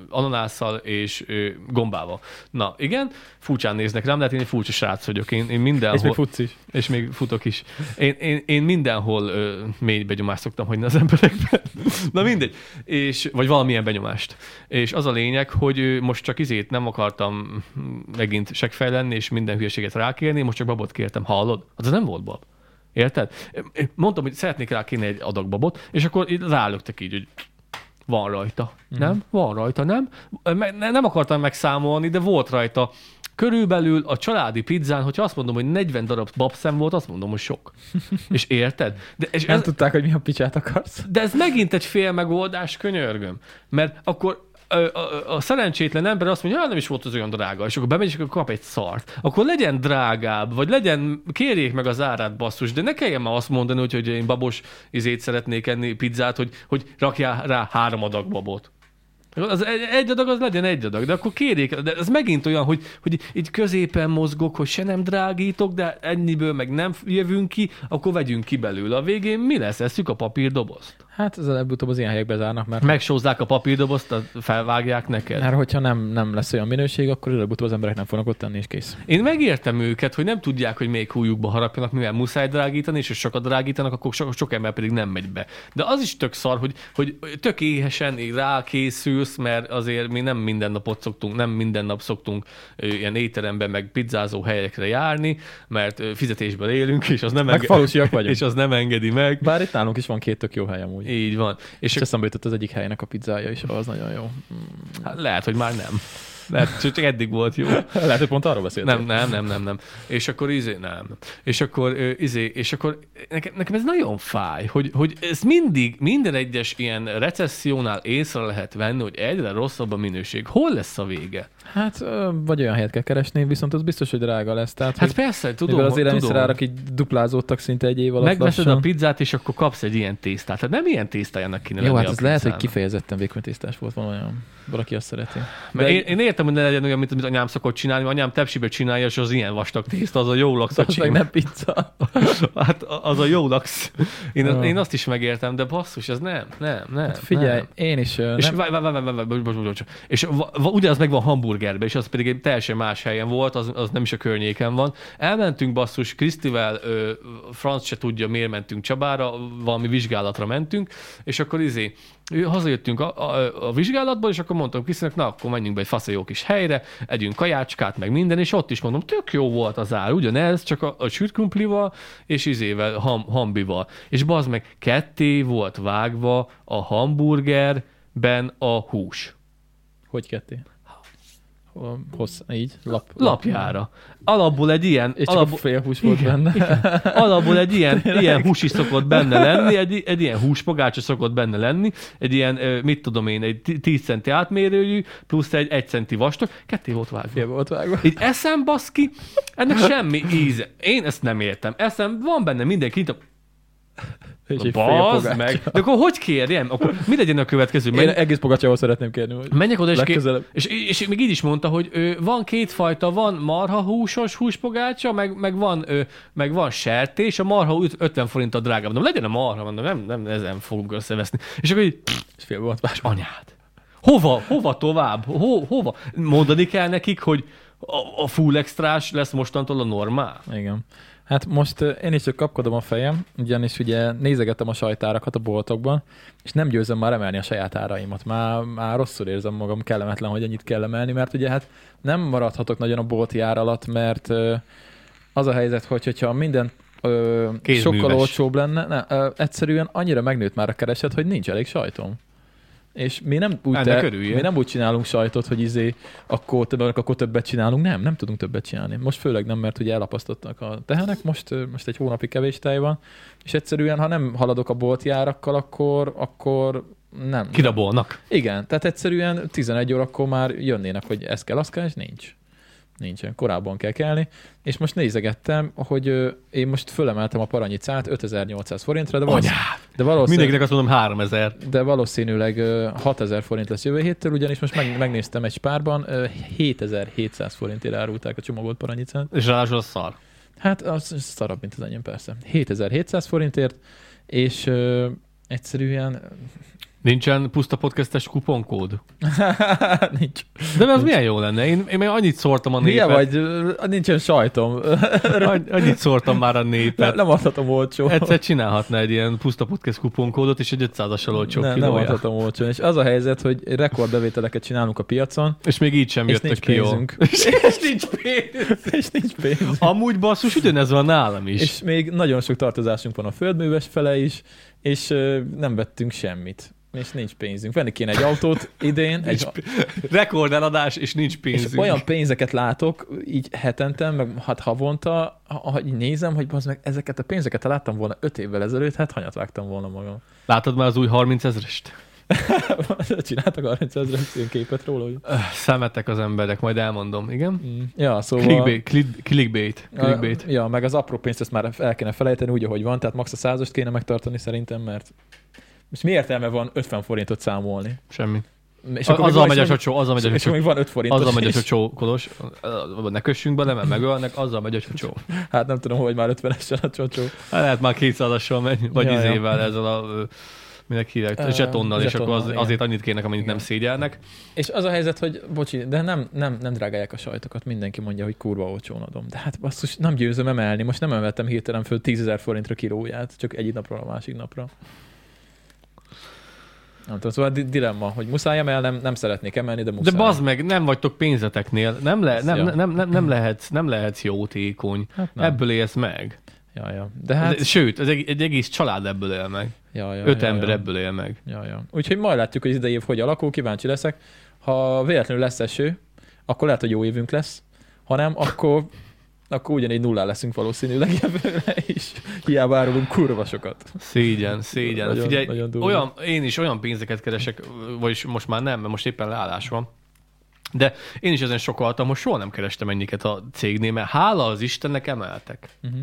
ananásszal és ö, gombával. Na igen, furcsán néznek rám, de hát én egy furcsa srác vagyok. Én, én mindenhol... És még futsz is. És még futok is. Én, én, én mindenhol ö, mély benyomást szoktam hagyni az emberekben. Na mindegy. És, vagy valamilyen benyomást. És az a lényeg, hogy most csak izét nem akartam megint segfej lenni, és minden hülyeséget rákérni, most csak babot kértem. Hallod? Az nem volt bab. Érted? Mondtam, hogy szeretnék rá kérni egy adag babot, és akkor így rálöktek így, hogy van rajta. Mhm. Nem? Van rajta, nem? Nem akartam megszámolni, de volt rajta. Körülbelül a családi pizzán, hogyha azt mondom, hogy 40 darab babszem volt, azt mondom, hogy sok. És érted? De, és Nem ez, tudták, hogy mi a picsát akarsz. de ez megint egy fél megoldás, könyörgöm. Mert akkor a, a, a szerencsétlen ember azt mondja, hogy nem is volt az olyan drága, és akkor bemegy, és akkor kap egy szart. Akkor legyen drágább, vagy legyen, kérjék meg az árát, basszus, de ne kelljen már azt mondani, hogy, hogy én babos izét szeretnék enni, pizzát, hogy, hogy rakjál rá három adag babot. Az egy, egy adag az legyen egy adag, de akkor kérjék, de ez megint olyan, hogy, hogy így középen mozgok, hogy se nem drágítok, de ennyiből meg nem jövünk ki, akkor vegyünk ki belőle. A végén mi lesz? Eszük a papírdobozt? Hát ez előbb-utóbb az ilyen helyekbe zárnak, mert, Megsózzák a papírdobozt, felvágják neked. mert hogyha nem, nem lesz olyan minőség, akkor előbb-utóbb az emberek nem fognak ott tenni, és kész. Én megértem őket, hogy nem tudják, hogy még hújukba harapjanak, mivel muszáj drágítani, és ha sokat drágítanak, akkor sok, sok ember pedig nem megy be. De az is tök szar, hogy, hogy tök éhesen rákészülsz, mert azért mi nem minden napot szoktunk, nem minden nap szoktunk ilyen étteremben, meg pizzázó helyekre járni, mert ö, fizetésből élünk, és az nem, Meg vagyunk. és az nem engedi meg. Bár itt nálunk is van két tök jó hely amúgy. Így van. És És eszembe jutott az egyik helynek a pizzája is, az nagyon jó. hát lehet, hogy már nem. Lehet, csak eddig volt jó. Lehet, hogy pont arról beszéltél. Nem, nem, nem, nem, nem. És akkor izé, nem. És akkor izé, és akkor nekem, nekem ez nagyon fáj, hogy, hogy ez mindig, minden egyes ilyen recessziónál észre lehet venni, hogy egyre rosszabb a minőség. Hol lesz a vége? Hát, vagy olyan helyet kell keresni, viszont az biztos, hogy drága lesz. Tehát, Hát persze, tudom, mivel az élelmiszerárak így duplázódtak szinte egy év alatt Megveszed a lassan. pizzát, és akkor kapsz egy ilyen tésztát. Hát nem ilyen tésztájának kéne Jó, hát a ez lehet, hogy kifejezetten vékony tésztás volt valójában. Valaki azt szereti. Mert De én, én, értem, hogy ne legyen olyan, mint amit anyám szokott csinálni, mert anyám tepsibe csinálja, és az ilyen vastag tészta, az a jó lax. az meg nem pizza. Hát az a jó lax. Én, Ja. én azt is megértem, de basszus, ez nem, nem, nem. Hát figyelj, nem. én is És, nem, és va, va, ugyanaz megvan hamburgerben, és az pedig egy teljesen más helyen volt, az, az nem is a környéken van. Elmentünk basszus, Krisztivel, ö, Franc se tudja, miért mentünk Csabára, valami vizsgálatra mentünk, és akkor izé, hazajöttünk a, a, a vizsgálatból, és akkor mondtam Krisztinek, na akkor menjünk be egy fasz jó kis helyre, együnk kajácskát, meg minden, és ott is mondom, tök jó volt az ár, ugyanez, csak a, a sült és izével, ham, hambival. És bazd meg, ketté volt vágva a hamburgerben a hús. hogy ketté? Hossz, így, lap, Lapjára. Alapból egy ilyen, És alapból, fél hús volt benne. alapból egy ilyen, ilyen hús is szokott benne lenni, egy, egy ilyen húspogácsa szokott benne lenni, egy ilyen, mit tudom én, egy 10 centi átmérőjű, plusz egy 1 centi vastag, ketté volt vágva. Fél volt vágva. Így eszem, baszki, ennek semmi íze. Én ezt nem értem. Eszem, van benne mindenki, És egy Bazd meg! De akkor hogy kérjem? Akkor mi legyen a következő? Én Menj, egész pogácsához szeretném kérni, hogy menjek oda, és, legközelebb. és, és, még így is mondta, hogy ö, van két fajta, van marha húsos húspogácsa, meg, meg, van, ö, meg van sertés, a marha üt- 50 forint a drágább. Mondom, legyen a marha, mondom, nem, nem ezen fogunk összeveszni. És akkor így, És fél volt vágva. anyád. Hova? Hova tovább? Ho, hova? Mondani kell nekik, hogy a, a full extrás lesz mostantól a normál? Igen. Hát most én is csak kapkodom a fejem, ugyanis ugye nézegetem a sajtárakat a boltokban, és nem győzöm már emelni a saját áraimat. Már, már rosszul érzem magam, kellemetlen, hogy ennyit kell emelni, mert ugye hát nem maradhatok nagyon a bolti ár alatt, mert az a helyzet, hogy, hogyha minden ö, sokkal olcsóbb lenne, ne, ö, egyszerűen annyira megnőtt már a kereset, hogy nincs elég sajtom. És mi nem úgy, Ennek te, mi nem úgy csinálunk sajtot, hogy izé, akkor, többet, akkor többet csinálunk. Nem, nem tudunk többet csinálni. Most főleg nem, mert ugye elapasztottak a tehenek, most, most egy hónapi kevés tej van, és egyszerűen, ha nem haladok a bolti árakkal, akkor, akkor nem. Kirabolnak. Igen, tehát egyszerűen 11 órakor már jönnének, hogy ez kell, az kell, és nincs. Nincsen, korábban kell kelni. És most nézegettem, hogy én most fölemeltem a paranyicát 5800 forintra, de, de, valószínűleg, Mindenkinek azt mondom 3000. de valószínűleg ö, 6000 forint lesz jövő héttől, ugyanis most meg, megnéztem egy spárban, ö, 7700 forintért árulták a csomagolt paranyicát. És ráadásul az szar. Hát az szarabb, mint az enyém persze. 7700 forintért, és ö, egyszerűen Nincsen puszta podcastes kuponkód? nincs. De az milyen jó lenne. Én, én még annyit szórtam a Milyen népet. vagy? Ö, Nincsen sajtom. Anny- Annyit szórtam már a népet. nem adhatom olcsó. Egyszer csinálhatna egy ilyen puszta podcast kuponkódot, és egy 500-as olcsó nem, nem adhatom olcsón. És az a helyzet, hogy rekordbevételeket csinálunk a piacon, És még így sem és jöttek nincs ki jól. pénzünk. és nincs pénz. és nincs pénz. Amúgy basszus, ugyanez van nálam is. És még nagyon sok tartozásunk van a földműves fele is, és nem vettünk semmit. És nincs pénzünk. Venni kéne egy autót idén, egy, Rekordeladás, és nincs és pénzünk. olyan pénzeket látok így hetente, meg hát havonta, ha, ha így nézem, hogy bazd meg ezeket a pénzeket, láttam volna öt évvel ezelőtt, hát hanyat vágtam volna magam. Látod már az új 30 ezerest? Csináltak 30 ezer képet róla, hogy... Szemetek az emberek, majd elmondom, igen? Mm. Ja, szóval... Clickbait, click- clickbait, clickbait. Ja, meg az apró pénzt ezt már el kéne felejteni úgy, ahogy van, tehát max a százost kéne megtartani szerintem, mert most mi értelme van 50 forintot számolni? Semmi. És A- még Azzal megy a és csocsó, azzal megy a És csocsó. még van 5 forintos Azzal megy a is. csocsó, Kolos. Ne kössünk bele, mert megölnek, azzal megy a csocsó. Hát nem tudom, hogy már 50-esen a csocsó. Hát lehet már 200-assal megy, vagy Ja, ja. izével ezzel a minek hívják, Ö, zsetonnal, és akkor az, igen. azért annyit kérnek, amennyit Igen. nem szégyelnek. És az a helyzet, hogy bocsi, de nem, nem, nem drágálják a sajtokat, mindenki mondja, hogy kurva olcsón adom. De hát basszus, nem győzöm emelni, most nem emeltem hirtelen föl 10 000 forintra kilóját, csak egyik napról a másik napra. Nem tudom, szóval di- dilemma, hogy muszáj emelnem, nem szeretnék emelni, de De muszáj. bazd meg, nem vagytok pénzeteknél, nem, le, nem, Ja. nem, nem, nem, lehetsz, nem lehetsz jótékony. Hát nem. Ebből élsz meg. Ja, ja. De hát... De, sőt, az egy, egy egész család ebből él meg. Ja, ja, Öt ja, ember ja. ebből él meg. Ja, ja. Úgyhogy majd látjuk, hogy idei év hogy alakul, kíváncsi leszek. Ha véletlenül lesz eső, akkor lehet, hogy jó évünk lesz, hanem akkor, akkor ugyanígy nullá leszünk valószínűleg jövőre is. Hiába árulunk kurva sokat. Szégyen, szégyen. Nagyon- Figyelj, nagyon durva. olyan, én is olyan pénzeket keresek, vagyis most már nem, mert most éppen leállás van. De én is ezen sokaltam, most soha nem kerestem ennyiket a cégnél, mert hála az Istennek emeltek Uh-huh.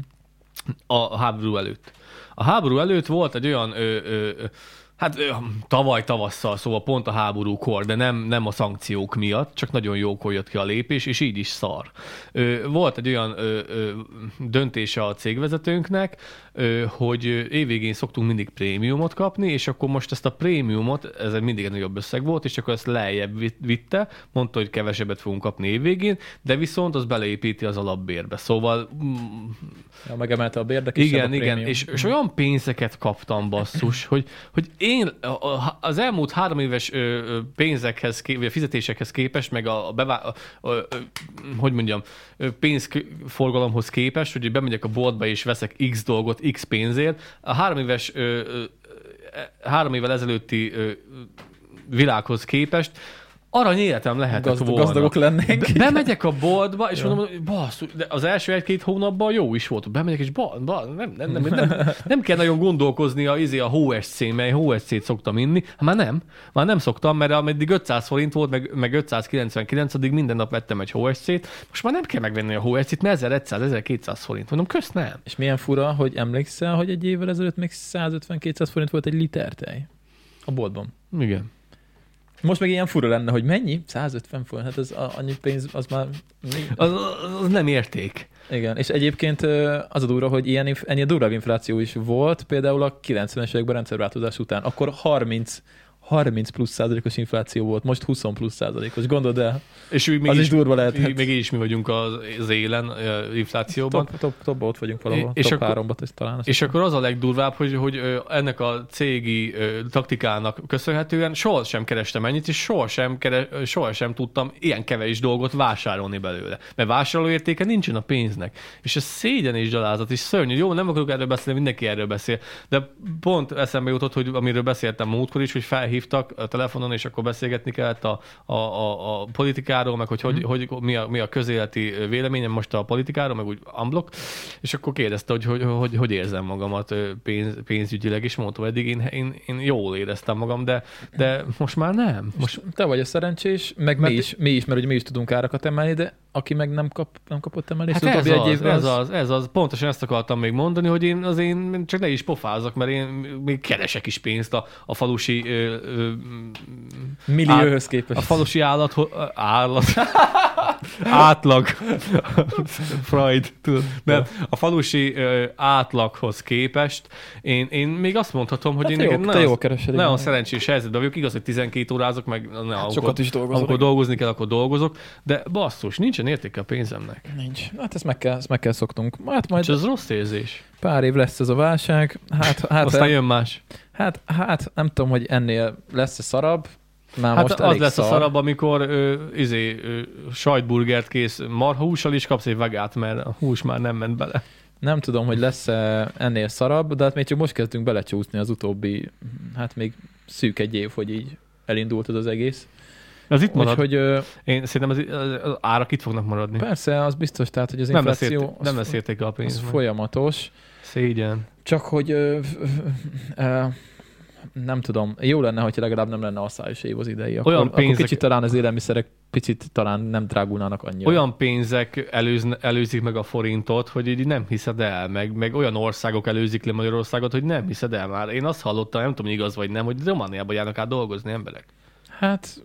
a háború előtt. A háború előtt volt egy olyan, ö, ö, ö, hát tavaly tavasszal, szóval pont a háborúkor, de nem, nem a szankciók miatt, csak nagyon jókor jött ki a lépés, és így is szar. Volt egy olyan döntése a cégvezetőnknek, hogy évvégén szoktunk mindig prémiumot kapni, és akkor most ezt a prémiumot, ez mindig egy nagyobb összeg volt, és akkor ezt lejjebb vit- vitte, mondta, hogy kevesebbet fogunk kapni évvégén, de viszont az beleépíti az alapbérbe. Szóval mm, Ja, megemelte a bérdek is. igen, igen, és, és olyan pénzeket kaptam basszus, hogy, hogy én az elmúlt három éves pénzekhez, vagy a fizetésekhez képest, meg a, a, bevá, a, a, a hogy mondjam, pénzforgalomhoz képest, hogy bemegyek a boltba és veszek x dolgot x pénzért, a három éves három évvel ezelőtti világhoz képest arany életem lehetett Gazdag, volna. gazdagok lennénk. Be, bemegyek a boltba, és mondom, hogy basszus, de az első egy-két hónapban jó is volt. Bemegyek, és ba, ba, nem, nem, nem, nem, nem, kell nagyon gondolkozni a, izé, a HSC, mely HSC-t szoktam inni. Hát már nem. Már nem szoktam, mert ameddig 500 forint volt, meg, meg 599 addig minden nap vettem egy HSC-t. Most már nem kell megvenni a HSC-t, mert 1100-1200 forint. Mondom, kösz nem. És milyen fura, hogy emlékszel, hogy egy évvel ezelőtt még 150-200 forint volt egy liter tej a boltban. Igen. Most meg ilyen fura lenne, hogy mennyi? 150 forint, hát ez a- annyi pénz, az már... Az, az nem érték. Igen, és egyébként az a durva, hogy ilyen, ennyi durvább infláció is volt, például a 90-es években rendszerváltozás után. Akkor 30 30 plusz százalékos infláció volt, most 20 plusz százalékos. Gondold el, És még az is durva lehet. Még, így is mi vagyunk az, élen, inflációban. Top, top, top, ott vagyunk valahol. És top akkor- háromba talán. És akkor az a legdurvább, hogy, hogy ennek a cégi taktikának köszönhetően sohasem kerestem ennyit, és sohasem, kere, ö, sohasem tudtam ilyen kevés dolgot vásárolni belőle. Mert vásárlóértéke nincsen a pénznek. És ez szégyen és gyalázat, és szörnyű. Jó, nem akarok erről beszélni, mindenki erről beszél. De pont eszembe jutott, hogy amiről beszéltem múltkor is, hogy felhívtak a telefonon, és akkor beszélgetni kellett a, a, a, a politikáról, meg hogy, hogy, hogy mi, a, mi a közéleti véleményem most a politikáról, meg úgy unblock, és akkor kérdezte, hogy hogy, hogy, hogy érzem magamat pénz, pénzügyileg, és mondtam, eddig én, én, én jól éreztem magam, de, de most már nem. Most Te vagy a szerencsés, meg mi Mert- is, mi is, mert ugye mi is tudunk árakat emelni, de aki meg nem, kap, nem kapott emelést, Hát az ez utóbbi egy az, évben, ez az, ez az. Pontosan ezt akartam még mondani, hogy én az én csak ne is pofázok, mert én még keresek is pénzt a, a falusi ö, millióhöz képest. a falusi állat, állat, átlag, Freud, tudod, nem, a falusi ö, átlaghoz képest én, én még azt mondhatom, hogy Hát én jó- nekem nagyon, jól keresed, nagyon szerencsés helyzetben vagyok, igaz, hogy 12 órázok, meg ne, amikor, Sokat is dolgozol, amikor dolgozni kell, akkor dolgozok, de basszus, nincsen értéke a pénzemnek. Nincs. Hát ezt meg kell, ezt meg kell szoktunk. Hát majd És ez rossz érzés. pár év lesz ez a válság. Hát, hát, Aztán jön más. Hát, hát nem tudom, hogy ennél lesz-e szarabb. Már Hát most az elég lesz szar. a szarabb, amikor ö, izé, ö, sajtburgert kész marhahússal is kapsz egy vegát, mert a hús már nem ment bele. Nem tudom, hogy lesz-e ennél szarabb, de hát még csak most kezdünk belecsúszni az utóbbi, hát még szűk egy év, hogy így elindult ez az egész. Az itt marad. Úgyhogy ö, Én szerintem az, az, az árak itt fognak maradni. persze, az biztos, tehát, hogy az nem lesz, infláció érték, nem lesz értéke a az pénz. folyamatos. Szégyen. Csak hogy ö, ö, ö, nem tudom, jó lenne, hogyha legalább nem lenne asszályos év az idei. Akkor, Olyan akkor pénzek- kicsit talán az élelmiszerek picit talán nem drágulnának annyira. Olyan pénzek előzne, előzik meg a forintot, hogy így nem hiszed el, meg, meg olyan országok előzik le Magyarországot, hogy nem hiszed el már. Én azt hallottam, nem tudom, igaz vagy nem, hogy Romániába járnak át dolgozni emberek. Hát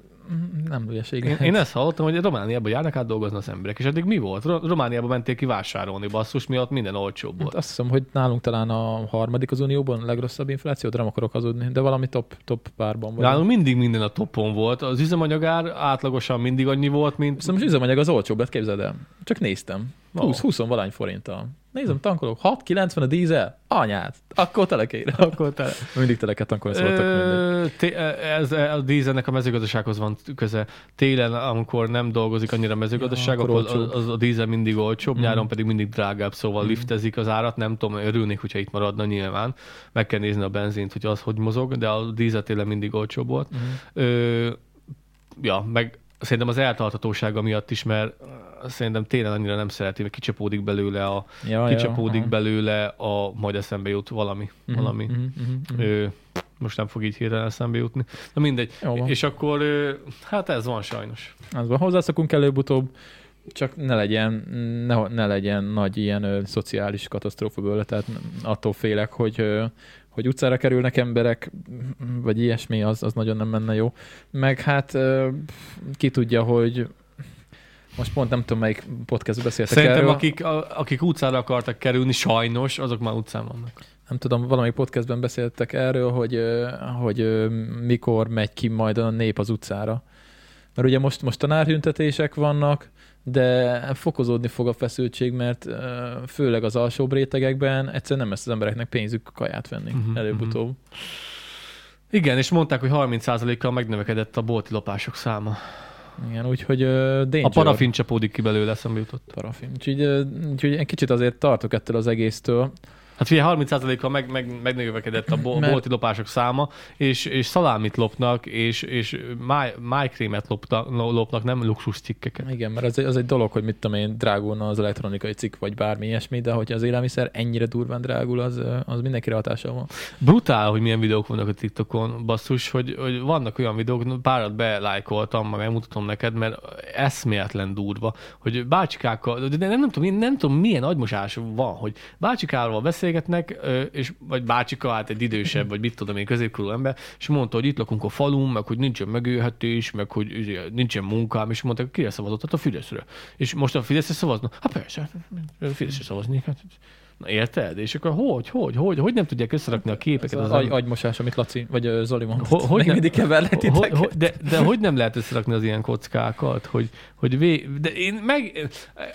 nem hülyeség. Én, én ezt hallottam, hogy Romániába járnak át dolgozni az emberek, és eddig mi volt? Ro- Romániába mentél ki vásárolni, basszus miatt minden olcsóbb volt. Hát azt hiszem, hogy nálunk talán a harmadik az Unióban legrosszabb infláció, de nem akarok hazudni, de valami top, top párban van. Nálunk mindig minden a topon volt. Az üzemanyagár átlagosan mindig annyi volt, mint... Szóval most üzemanyag az olcsóbb lett, képzeld el. Csak néztem. Ó. 20, 20 valány forinttal. Nézem, tankolok. 6,90 a dízel? Anyát. Akkor telekére. Akkor te... Mindig tele kell tankolni, szóltak mindegy. Ö, té- ez, a dízelnek a mezőgazdasághoz van köze. Télen, amikor nem dolgozik annyira a mezőgazdaság, Ja, akkor az, az, a dízel mindig olcsóbb, Mhm. nyáron pedig mindig drágább, szóval Mhm. liftezik az árat. Nem tudom, örülnék, hogyha itt maradna nyilván. Meg kell nézni a benzint, hogy az hogy mozog, de a dízel télen mindig olcsóbb volt. Mhm. Ö, ja, meg szerintem az eltartatósága miatt is, mert szerintem tényleg annyira nem szereti, mert kicsapódik belőle a, Ja, kicsapódik aha. belőle a, majd eszembe jut valami, Mhm, valami. mhm, mhm, mhm. Ö, most nem fog így hirtelen eszembe jutni. Na mindegy. Jó. És akkor, hát ez van sajnos. Az van, hozzászokunk előbb-utóbb, csak ne legyen, ne, ne legyen nagy ilyen ö, szociális katasztrófa belőle, tehát attól félek, hogy, ö, hogy utcára kerülnek emberek, vagy ilyesmi, az, az nagyon nem menne jó. Meg hát ö, ki tudja, hogy most pont nem tudom, melyik podcastban beszéltek Szerintem erről. akik, a, akik utcára akartak kerülni, sajnos, azok már utcán vannak. nem tudom, valamelyik podcastben beszéltek erről, hogy, hogy mikor megy ki majd a nép az utcára. Mert ugye most, most tanárhüntetések vannak, de fokozódni fog a feszültség, mert főleg az alsóbb rétegekben egyszerűen nem lesz az embereknek pénzük kaját venni uh-huh, előbb-utóbb. Igen, és mondták, hogy 30%-kal megnövekedett a bolti lopások száma. Igen, úgyhogy danger. A parafin csapódik ki belőle, eszembe jutott. Parafin. Úgyhogy, ö, úgyhogy egy kicsit azért tartok ettől az egésztől. Hát figyelj, 30%-kal meg, meg, megnövekedett a bo- Mert- bolti lopások száma, és, és szalámit lopnak, és, és máj, májkrémet lopnak, lopnak, nem luxus cikkeket. Igen, mert az egy, az egy dolog, hogy mit tudom én, drágulna az elektronikai cikk, vagy bármi ilyesmi, de hogyha az élelmiszer ennyire durván drágul, az, az mindenkire hatással van. Brutál, hogy milyen videók vannak a TikTokon, basszus, hogy, hogy vannak olyan videók, párat belájkoltam, meg megmutatom neked, mert eszméletlen durva, hogy bácsikákkal, de nem, nem, tudom, nem tudom, milyen agymosás van, hogy bácsikával beszélgetnek, és, vagy bácsika, hát egy idősebb, vagy mit tudom én, középkorú ember, és mondta, hogy itt lakunk a falun, meg hogy nincsen megélhetés, meg hogy nincsen munkám, és mondták, kire szavazott? Hát a Fideszre. És most a Fideszre szavaznak? Hát persze, Fideszre szavazni. Hát, Na érted? És akkor hogy, hogy, hogy, hogy nem tudják összerakni a Ez képeket az az agy, agymosás, amit Laci, vagy Zoli mondott. Ho- hogy nem- mindig hogy, de, de hogy nem lehet összerakni az ilyen kockákat, hogy, hogy vé, de én meg,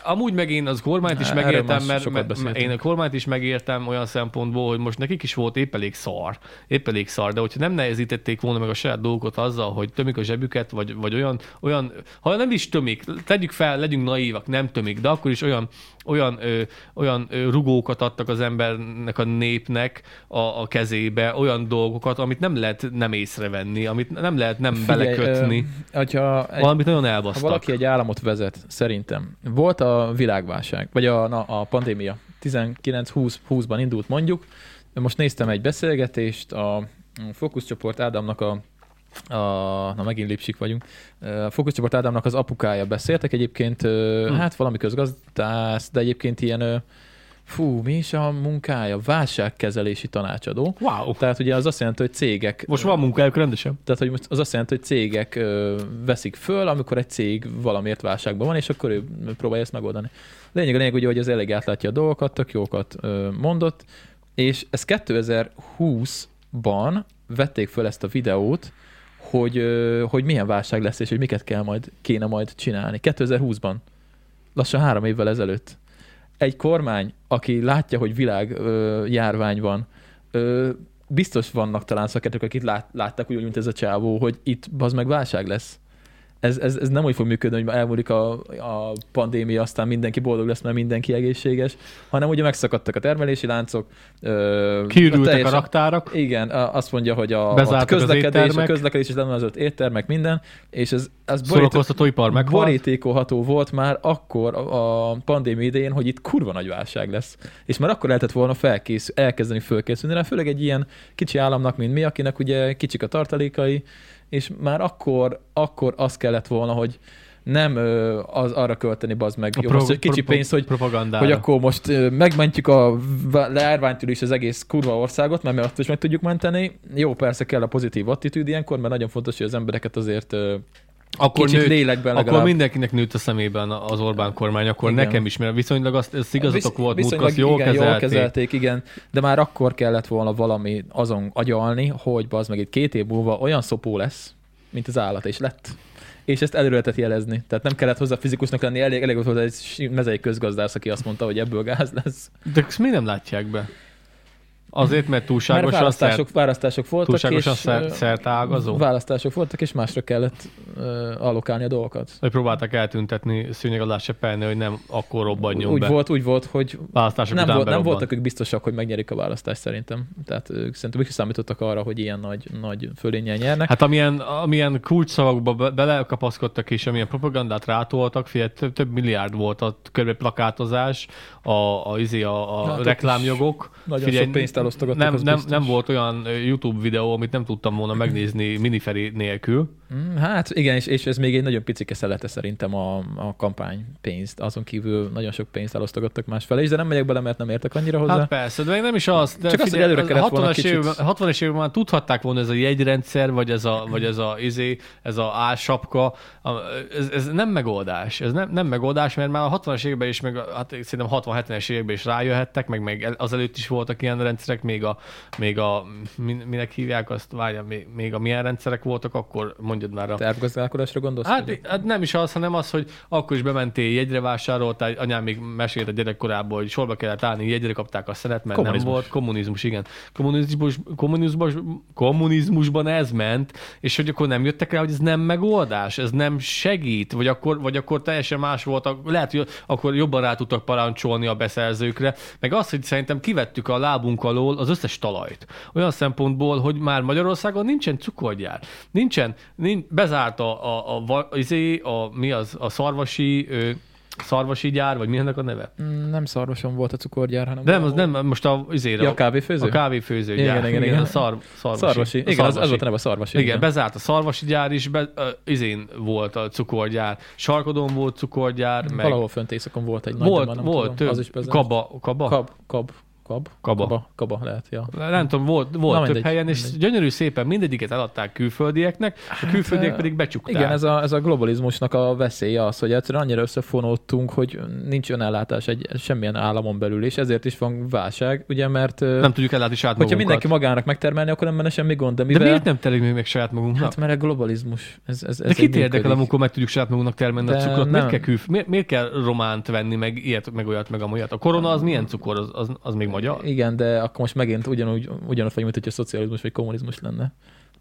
amúgy meg én az kormányt is megértem, mert, mert én a kormányt is megértem olyan szempontból, hogy most nekik is volt épp elég szar, épp elég szar, de hogyha nem nehezítették volna meg a saját dolgokat azzal, hogy tömik a zsebüket, vagy, vagy olyan, olyan, ha nem is tömik, tegyük fel, legyünk naívak, nem tömik, de akkor is olyan, olyan, ö, olyan ö, rugókat adtak az embernek, a népnek a, a kezébe, olyan dolgokat, amit nem lehet nem észrevenni, amit nem lehet nem Figyelj, belekötni. ö, Hogyha egy, Valamit nagyon ha elbasztak. valaki egy államot vezet, szerintem, volt a világválság, vagy a, na, a pandémia, 19-20-ban indult mondjuk, most néztem egy beszélgetést, a fókuszcsoport Ádámnak a a, na megint lipsik vagyunk. A fókuszcsoport Ádámnak az apukája beszéltek egyébként, hmm. hát valami közgazdász, de egyébként ilyen, fú, mi is a munkája? Válságkezelési tanácsadó. Wow. Tehát ugye az azt jelenti, hogy cégek Most van munkájuk rendesen. tehát, hogy az azt jelenti, hogy cégek ö, veszik föl, amikor egy cég valamiért válságban van, és akkor ő próbálja ezt megoldani. Lényeg a lényeg, ugye, hogy az elég átlátja a dolgokat, tök jókat ö, mondott, és ez 2020-ban vették föl ezt a videót, hogy, ö, hogy milyen válság lesz, és hogy miket kell majd, kéne majd csinálni. 2020-ban. Lassan három évvel ezelőtt. Egy kormány, aki látja, hogy világ járvány van, ö, biztos vannak talán szakértők, akik lát, látták úgy, mint ez a csávó, hogy itt az meg válság lesz. Ez, ez, ez nem úgy fog működni, hogy elmúlik a, a pandémia, aztán mindenki boldog lesz, mert mindenki egészséges, hanem ugye megszakadtak a termelési láncok. Kiürültek a teljesen- raktárak. igen, a- azt mondja, hogy a, a közlekedés, a közlekedés és lemondozott éttermek, minden, és ez, ez borítékolható volt már akkor a a pandémia idején, hogy itt kurva nagy válság lesz. És már akkor lehetett volna felkészül, elkezdeni fölkészülni rá, főleg egy ilyen kicsi államnak, mint mi, akinek ugye kicsik a tartalékai, és már akkor, akkor az kellett volna, hogy nem az, arra költeni, bazd meg, A jó, pro- most egy kicsi pro- pénz, hogy hogy akkor most megmentjük a járványtól is az egész kurva országot, mert mi azt is meg tudjuk menteni. Jó, persze kell a pozitív attitűd ilyenkor, mert nagyon fontos, hogy az embereket azért akkor kicsit nőtt, lélekben akkor mindenkinek nőtt a szemében az Orbán kormány, akkor Igen. nekem is, mert viszonylag azt, ez igazatok Visz- volt, viszonylag azt jól igen, kezelték. jól kezelték, igen, de már akkor kellett volna valami azon agyalni, hogy az meg itt két év múlva olyan szopó lesz, mint az állat, és lett. És ezt előre lehetett jelezni. Tehát nem kellett hozzá fizikusnak lenni, elég, elég volt egy mezei közgazdász, aki azt mondta, hogy ebből gáz lesz. De ezt miért nem látják be? Azért, mert Mert túlságosan választások, szert, választások voltak, túlságosan és szer, szertágazó. választások voltak, és másra kellett ö, allokálni a dolgokat. Hogy próbálták eltüntetni szőnyeg alá hogy nem akkor robbanjon Úgy be. volt, úgy volt, hogy Választások nem, után volt, nem voltak ők biztosak, hogy megnyerik a választást szerintem. Tehát ők szerintem ők is számítottak arra, hogy ilyen nagy, nagy fölényel nyernek. Hát amilyen, amilyen kulcsszavakba be- belekapaszkodtak és amilyen propagandát rátoltak, figyelj, több, több milliárd volt a körbe plakátozás, a, a, izé, a, a Hát ott reklámjogok. Nagyon sok pénzt elosztogattak, nem, nem, nem volt olyan YouTube videó, amit nem tudtam volna megnézni miniferi nélkül. Mm, Hát igen, és, és ez még egy nagyon picike szelete szerintem a, a kampány pénzt. Azon kívül nagyon sok pénzt elosztogattak másfelé is, de nem megyek bele, mert nem értek annyira hozzá. Hát persze, de még nem is az. De Csak az, hogy előre kellett volna 60-as kicsit. években, 60-as években már tudhatták volna ez a jegyrendszer, vagy ez a, vagy ez a, izé, ez a álsapka. Ez, ez, nem megoldás. Ez nem, nem megoldás, mert már a 60-as években is, meg hát szerintem 60-70-es években is rájöhettek, meg, meg azelőtt is voltak ilyen rendszerek, még a, még a min- minek hívják azt, várjál, még, még a milyen rendszerek voltak, akkor mondjad már a Tervgazdálkodásra gondolsz? Hát, vagy? hát nem is az, hanem az, hogy akkor is bementél jegyre vásároltál, anyám még mesélt a gyerekkorában, hogy sorba kellett állni, jegyre kapták a szenet, mert Kommunizmus. nem volt kommunizmus, igen. Kommunizmus, kommunizmus, kommunizmusban ez ment, és hogy akkor nem jöttek rá, hogy ez nem megoldás, ez nem segít, vagy akkor, vagy akkor teljesen más volt, lehet, hogy akkor jobban rá tudtak parancsolni a beszerzőkre, meg az, hogy szerintem kivettük a lábunk alól az összes talajt. Olyan szempontból, hogy már Magyarországon nincsen cukorgyár, nincsen, nincs, bezárt a, a, a, va- izé, a, mi az, a szarvasi, ö, szarvasi gyár, vagy mi ennek a neve? Mm, Nem szarvason volt a cukorgyár, hanem Nem, az nem, most a, izére, Ja, a kávéfőző? a kávéfőző Igen, gyár. igen, igen. A szar, szarvasi. Szarvasi. A Igen, az, az szarvasi. volt a neve, a szarvasi. Igen, bezárt a szarvasi gyár is, be, uh, izén volt a cukorgyár. Sarkodon volt cukorgyár, meg Valahol fönt éjszakon volt egy nagy, volt, nem volt tudom. több, az is bezárt. kaba, kaba, Kab, kab, kab, Kaba. kaba, kaba lehet, ja. Nem tudom, volt, volt Na, több mindegy, helyen, és mindegy. gyönyörű szépen mindegyiket eladták külföldieknek, a külföldiek eh, pedig becsukták. Igen, ez a, ez a globalizmusnak a veszélye az, hogy egyszerűen annyira összefonódtunk, hogy nincs önellátás egy semmilyen államon belül, és ezért is van válság, ugye, mert nem tudjuk ellátni saját hogyha magunkat. mindenki magának megtermelni, akkor nem menne semmi gond, de De mivel... miért nem telik még meg saját magunknak? Hát mert a globalizmus. Ez, ez, ez De kit érdekel, amikor meg tudjuk saját magunknak termelni a De cukrot? Miért kell, külf... miért, miért kell románt venni, meg ilyet, meg olyat, meg amolyat? A korona az milyen cukor? Az, az, az még magyar? Igen, de akkor most megint ugyanúgy, ugyanott vagy, mint hogyha szocializmus vagy kommunizmus lenne.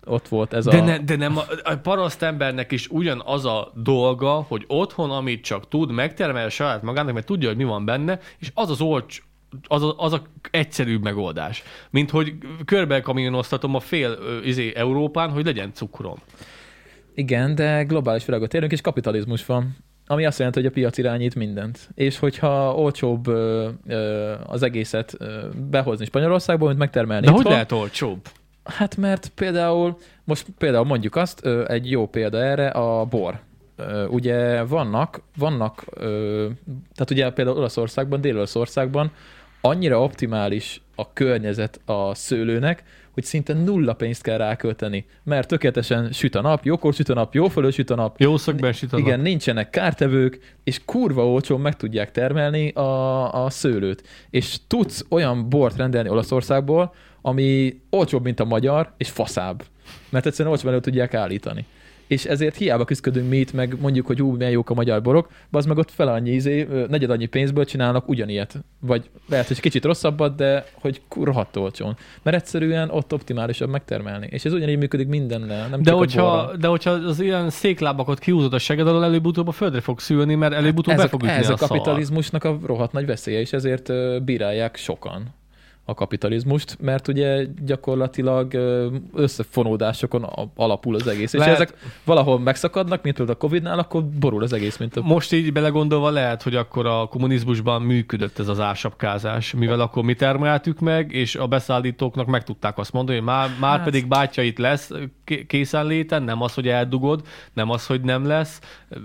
Ott volt ez De, a... ne, de nem, a, a paraszt embernek is ugyanaz a dolga, hogy otthon, amit csak tud, megtermel saját magának, mert tudja, hogy mi van benne, és az az olcs, az a, az a egyszerűbb megoldás. Mint hogy körbe kamionoztatom a fél izé, Európán, hogy legyen cukrom. Igen, de globális világot élünk, és kapitalizmus van. Ami azt jelenti, hogy a piac irányít mindent. És hogyha olcsóbb ö, ö, az egészet ö, behozni Spanyolországból, mint megtermelni De hogy itthon, lehet olcsóbb? Hát mert például, most például mondjuk azt, ö, egy jó példa erre a bor. Ö, Ugye vannak, vannak, ö, tehát ugye például Olaszországban, Dél-Olaszországban annyira optimális a környezet a szőlőnek, hogy szinte nulla pénzt kell rákölteni, mert tökéletesen süt a nap, jókor süt a nap, jó fölött süt a nap, Jó szögben sütözök. igen, nincsenek kártevők, és kurva olcsón meg tudják termelni a, a szőlőt. És tudsz olyan bort rendelni Olaszországból, ami olcsóbb, mint a magyar, és faszább. Mert egyszerűen olcsóban elő tudják állítani. És ezért hiába küzdködünk mi itt, meg mondjuk, hogy ú, milyen jók a magyar borok, az meg ott fel annyi izé, negyed annyi pénzből csinálnak ugyanilyet. Vagy lehet, hogy kicsit rosszabbat, de hogy rohadt olcsón. Mert egyszerűen ott optimálisabb megtermelni. És ez ugyanígy működik mindennel, nem De csak a hogyha, borral. de hogyha az ilyen széklábakat kiúzod a seged alól, előbb-utóbb a földre fog szülni, mert előbb-utóbb ez be a, fog ütni ez a a kapitalizmusnak a rohadt nagy veszélye, és ezért bírálják sokan a kapitalizmust, mert ugye gyakorlatilag összefonódásokon alapul az egész. És Lehet- ezek valahol megszakadnak, mint például a Covid-nál, akkor borul az egész, mint a... Most így belegondolva lehet, hogy akkor a kommunizmusban működött ez az ársapkázás, mivel akkor mi termeltük meg, és a beszállítóknak meg tudták azt mondani, hogy már, már Hát- pedig bátyait lesz ké- készenléten, nem az, hogy eldugod, nem az, hogy nem lesz.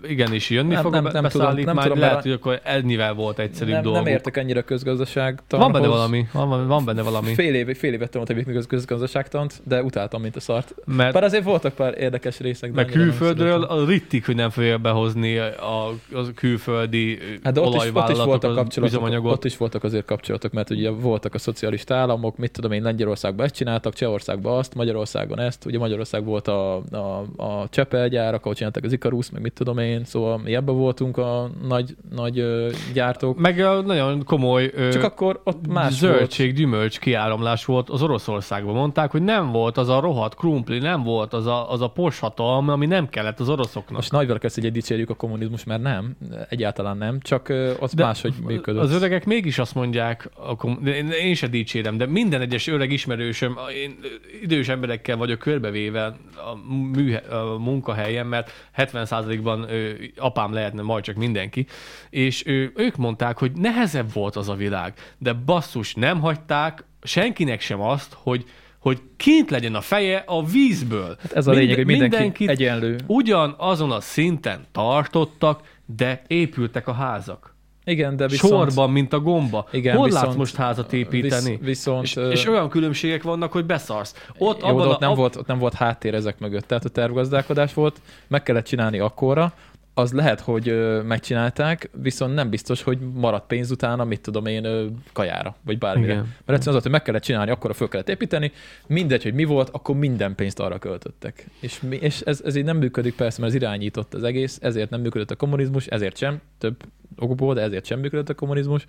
Igenis, jönni Nem- fog nem- a nem tudom, nem beszállítmány, tudom, lehet, mert- hogy akkor ennyivel volt egyszerűbb Nem, dolguk. nem értek ennyire közgazdaságtanhoz. Van benne valami, van, van benne valami. Fél, év, fél évet tanultam még közgazdaságtant, de utáltam, mint a szart. Mert Bár azért voltak pár érdekes részek. nem külföldről a rittik, hogy nem fogja behozni a, a külföldi Hát ott is, ott is voltak kapcsolatok, ott is voltak azért kapcsolatok, mert ugye voltak a szocialista államok, mit tudom én, Lengyelországban ezt csináltak, Csehországban azt, Magyarországon ezt, ugye Magyarország volt a, a, a Csepel gyár, ahol csináltak az Ikarus, meg mit tudom én, szóval mi ebben voltunk a nagy, nagy ö, gyártók. Meg a nagyon komoly ö, Csak akkor ott más volt. Gyümölcs kiáramlás volt az Oroszországban. Mondták, hogy nem volt az a rohadt krumpli, nem volt az a, az a poshatalma, ami nem kellett az oroszoknak. Most nagy valaki ezt, hogy dicsérjük a kommunizmus, mert nem, egyáltalán nem, csak az máshogy működött. Az öregek mégis azt mondják, akkor, de én, én se dicsérem, de minden egyes öreg ismerősöm, én idős emberekkel vagyok körbevéve a, műhe, a munkahelyen, mert 70%-ban ö, apám lehetne majd csak mindenki, és ö, ők mondták, hogy nehezebb volt az a világ, de basszus, nem hagyták senkinek sem azt, hogy hogy kint legyen a feje a vízből. Hát ez a lényeg, hogy mindenki egyenlő. ugyan azon a szinten tartottak, de épültek a házak. Igen, de viszont... Sorban, mint a gomba. Igen, Hol viszont- látsz most házat építeni? Visz- viszont, és, és olyan különbségek vannak, hogy beszarsz. Ott Jó, abban ott, a, nem volt, ott nem volt háttér ezek mögött. Tehát a tervgazdálkodás volt, meg kellett csinálni akkora, az lehet, hogy megcsinálták, viszont nem biztos, hogy maradt pénz utána, mit tudom én, kajára, vagy bármire. Igen. Mert egyszerűen az volt, hogy meg kellett csinálni, akkor föl kellett építeni, mindegy, hogy mi volt, akkor minden pénzt arra költöttek. És, mi, és ez, ez így nem működik persze, mert ez irányított az egész, ezért nem működött a kommunizmus, ezért sem, több okból, de ezért sem működött a kommunizmus,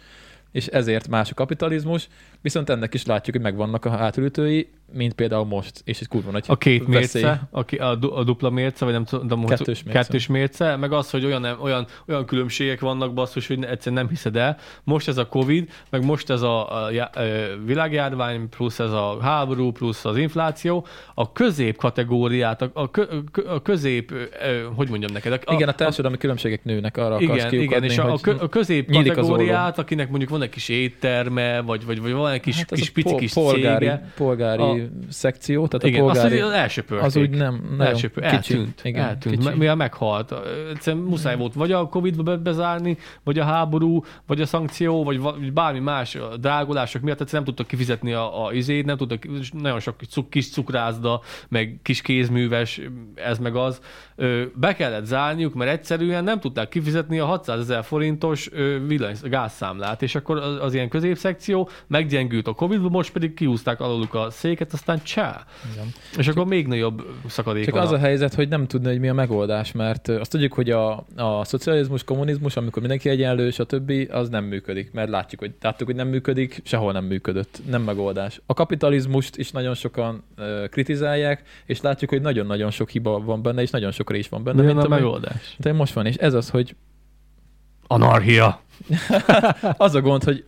és ezért más a kapitalizmus, viszont ennek is látjuk, hogy megvannak a hátulütői, mint például most, és egy kurva nagy a két veszély. mérce, a, ki- a, du- a dupla mérce, vagy nem tudom, Kettős mérce. kettős mérce, meg az, hogy olyan, olyan, olyan különbségek vannak basszus, hogy egyszerűen nem hiszed el. Most ez a Covid, meg most ez a, a, já- ö, világjárvány, plusz ez a háború, plusz az infláció, a közép kategóriát, a, a, a közép, hogy mondjam neked? A, Igen, a társadalmi különbségek nőnek, arra akarsz igen, igen, kiukadni, és a, a, hogy a közép kategóriát, akinek mondjuk van egy kis étterme, vagy, vagy, vagy van egy kis, Hát ez kis a pici pol- kis polgári, cége. polgári A- szekció, tehát Igen, a azt, polgári, hogy az elsöpörték. az úgy nem, nagyon Elsöpör, kicsi. eltűnt, Igen, eltűnt, kicsi. mivel meghalt. Egyszerűen muszáj volt vagy a Covid-ba be- bezárni, vagy a háború, vagy a szankció, vagy, va- vagy bármi más a drágulások miatt egyszerűen nem tudtak kifizetni a, a izét, nem tudtak, nagyon sok cuk, kis cukrázda, meg kis kézműves, ez meg az. Be kellett zárniuk, mert egyszerűen nem tudták kifizetni a 600 ezer forintos villany, gázszámlát, és akkor az, az ilyen középszekció meggyengült a Covid-ba, most pedig kiúzták aluluk a széket, aztán csá. Igen. És akkor még nagyobb szakadék Csak van. az a helyzet, hogy nem tudni, hogy mi a megoldás, mert azt tudjuk, hogy a, a szocializmus, kommunizmus, amikor mindenki egyenlő, stb., az nem működik, mert látjuk, hogy láttuk, hogy nem működik, sehol nem működött, nem megoldás. A kapitalizmust is nagyon sokan ö, kritizálják, és látjuk, hogy nagyon-nagyon sok hiba van benne, és nagyon sok rés van benne. Mi a amely- megoldás? de most van, és ez az, hogy Anarchia. az a gond, hogy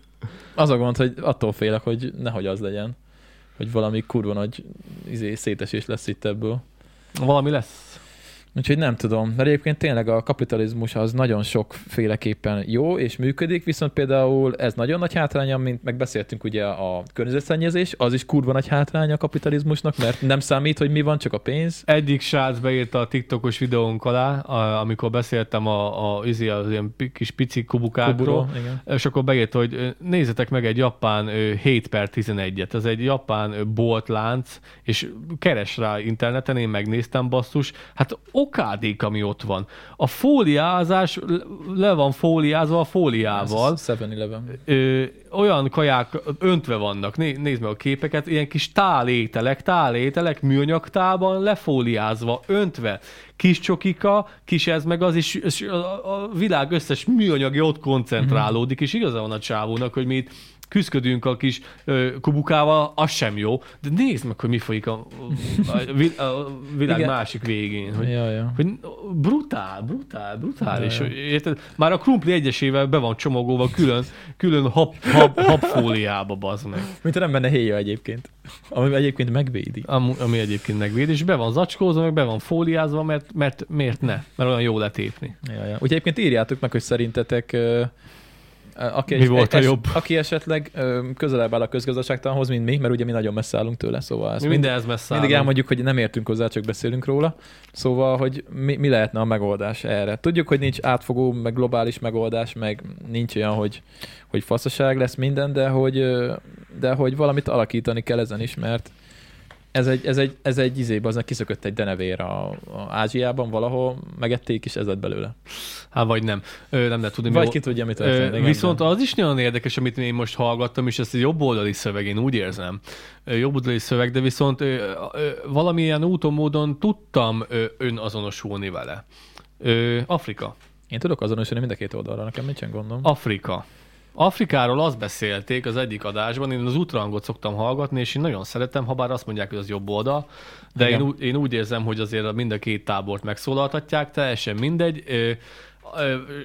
az a gond, hogy attól félek, hogy nehogy az legyen, hogy valami kurva nagy izé, szétesés lesz itt ebből. Valami lesz. Úgyhogy nem tudom, mert egyébként tényleg a kapitalizmus az nagyon sokféleképpen jó és működik, viszont például ez nagyon nagy hátránya, mint megbeszéltünk ugye a környezetszennyezés, az is kurva nagy hátránya a kapitalizmusnak, mert nem számít, hogy mi van, csak a pénz. Egyik srác beírta a TikTokos videónk alá, a, amikor beszéltem a, a, izé, az ilyen kis pici kubukákról, és akkor beírta, hogy nézzetek meg egy japán ö, 7 per 11-et. Ez egy japán boltlánc, és keres rá interneten, én megnéztem basszus, hát okádék, ami ott van. A fóliázás le- van fóliázva a fóliával. 7-Eleven. ö, olyan kaják öntve vannak, Né, nézd meg a képeket, ilyen kis tálételek, tálételek műanyagtában lefóliázva, öntve. Kis csokika, kis ez meg az, és, és a, a világ összes műanyagja ott koncentrálódik, és igaza van a csávónak, hogy mi itt küzdködünk a kis ö, kubukával, az sem jó, de nézd meg, hogy mi folyik a, a, vi- a világ Igen. másik végén. Hogy, Ja, ja. hogy brutál, brutál, brutális. Ja, ja. Érted? Már a krumpli egyesével be van csomagolva külön, külön hab, hab, habfóliába, bazd meg. Mint nem benne héja egyébként, ami egyébként megvédi. Ami, ami egyébként megvéd, és be van zacskózva, meg be van fóliázva, mert, mert miért ne? Mert olyan jó letépni. Ja, ja. Úgyhogy egyébként írjátok meg, hogy szerintetek aki, Mi volt a jobb? aki esetleg közelebb áll a közgazdaságtanhoz, mint mi, mert ugye mi nagyon messze állunk tőle, szóval ezt Mi mind, mindenhez messze mindig állunk. elmondjuk, hogy nem értünk hozzá, csak beszélünk róla. Szóval, hogy mi, mi lehetne a megoldás erre. Tudjuk, hogy nincs átfogó, meg globális megoldás, meg nincs olyan, hogy, hogy faszaság lesz minden, de hogy, de hogy valamit alakítani kell ezen is, mert ez egy, ez egy, ez egy izébe, aznak kiszökött egy denevér a, a Ázsiában valahol, megették is ez lett belőle. Hát vagy nem. Ö, nem lehet tudni. mi Vagy volt. ki tudja, mit Ö, történt. igen, viszont az is nagyon érdekes, amit én most hallgattam, és ez egy jobboldali szöveg, én úgy érzem. Ö, Jobboldali szöveg, de viszont ö, ö, valamilyen úton, módon tudtam ö, önazonosulni vele. Ö, Afrika. Én tudok azonosítani mind a két oldalra, nekem nincsen gondom. Afrika. Afrikáról azt beszélték az egyik adásban, én az útrangot szoktam hallgatni, és én nagyon szeretem, ha bár azt mondják, hogy az jobb oldal, de én, én úgy érzem, hogy azért mind a két tábort megszólaltatják, teljesen mindegy. Ö,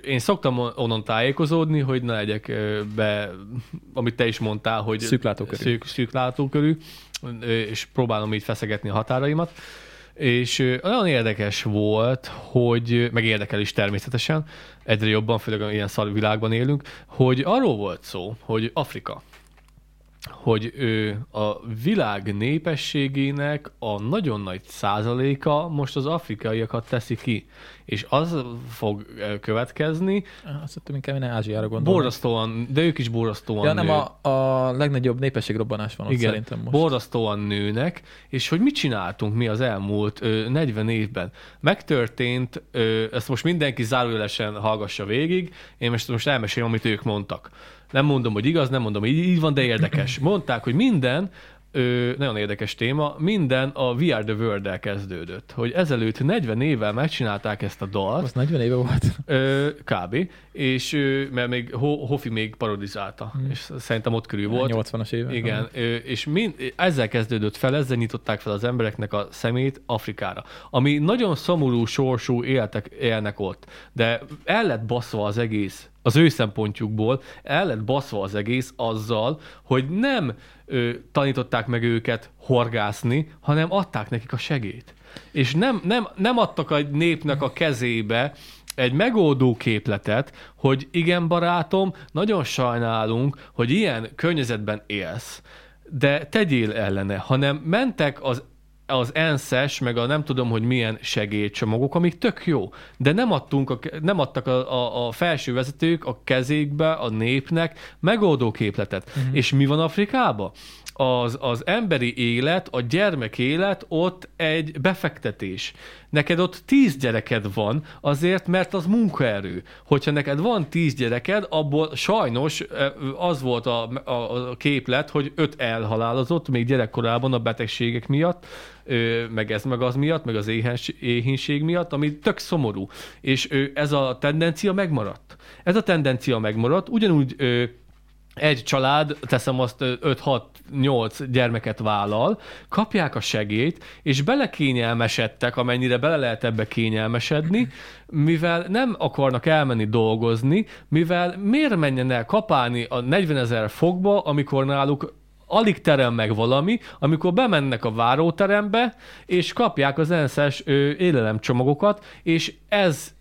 Én szoktam onnan tájékozódni, hogy ne legyek be, amit te is mondtál, hogy szűk, ö, és próbálom így feszegetni a határaimat. És olyan érdekes volt, hogy, meg érdekel is természetesen, egyre jobban, főleg ilyen szar világban élünk, hogy arról volt szó, hogy Afrika, hogy ő a világ népességének a nagyon nagy százaléka most az afrikaiakat teszi ki. És az fog ö, következni, Azt hittem inkább én Ázsiára gondolom. borzasztóan, de ők is borzasztóan Ja, nem nő. a, a legnagyobb népességrobbanás van ott Igen, szerintem most. borzasztóan nőnek, és hogy mit csináltunk mi az elmúlt ö, 40 évben. Megtörtént, ö, ezt most mindenki zárójelesen hallgassa végig, én most, most elmesélem, amit ők mondtak. Nem mondom, hogy igaz, nem mondom, hogy így van, de érdekes. Mondták, hogy minden, ö, nagyon érdekes téma, minden a We Are The World-el kezdődött. Hogy ezelőtt 40 évvel megcsinálták ezt a dalt, Az 40 éve volt. Ö, kb. És ö, mert még Ho- Hofi még parodizálta, hmm. és szerintem ott körül volt. 80-as éve. Igen, ö, és mind, ezzel kezdődött fel, ezzel nyitották fel az embereknek a szemét Afrikára. Ami nagyon szomorú sorsú éltek, élnek ott, de el lett baszva az egész, az ő szempontjukból, el lett baszva az egész azzal, hogy nem ö, tanították meg őket horgászni, hanem adták nekik a segét. És nem, nem, nem adtak a népnek a kezébe egy megoldó képletet, hogy igen, barátom, nagyon sajnálunk, hogy ilyen környezetben élsz, de tegyél ellene, hanem mentek az az ENSZ-es, meg a nem tudom, hogy milyen segélycsomagok, amik tök jó, de nem, adtunk a, nem adtak a, a, a felső vezetők a kezékbe, a népnek megoldó képletet. Uh-huh. És mi van Afrikában? Az, az emberi élet, a gyermek élet ott egy befektetés. Neked ott tíz gyereked van, azért, mert az munkaerő. Hogyha neked van tíz gyereked, abból sajnos eh, az volt a, a, a képlet, hogy öt elhalálozott még gyerekkorában a betegségek miatt, meg ez, meg az miatt, meg az éhens, éhínség miatt, ami tök szomorú. És ez a tendencia megmaradt. Ez a tendencia megmaradt, ugyanúgy egy család, teszem azt 5-6-8 gyermeket vállal, kapják a segélyt, és belekényelmesedtek, amennyire bele lehet ebbe kényelmesedni, mivel nem akarnak elmenni dolgozni, mivel miért menjen el kapálni a 40 ezer fokba, amikor náluk alig terem meg valami, amikor bemennek a váróterembe, és kapják az ENSZ-es élelemcsomagokat, és ez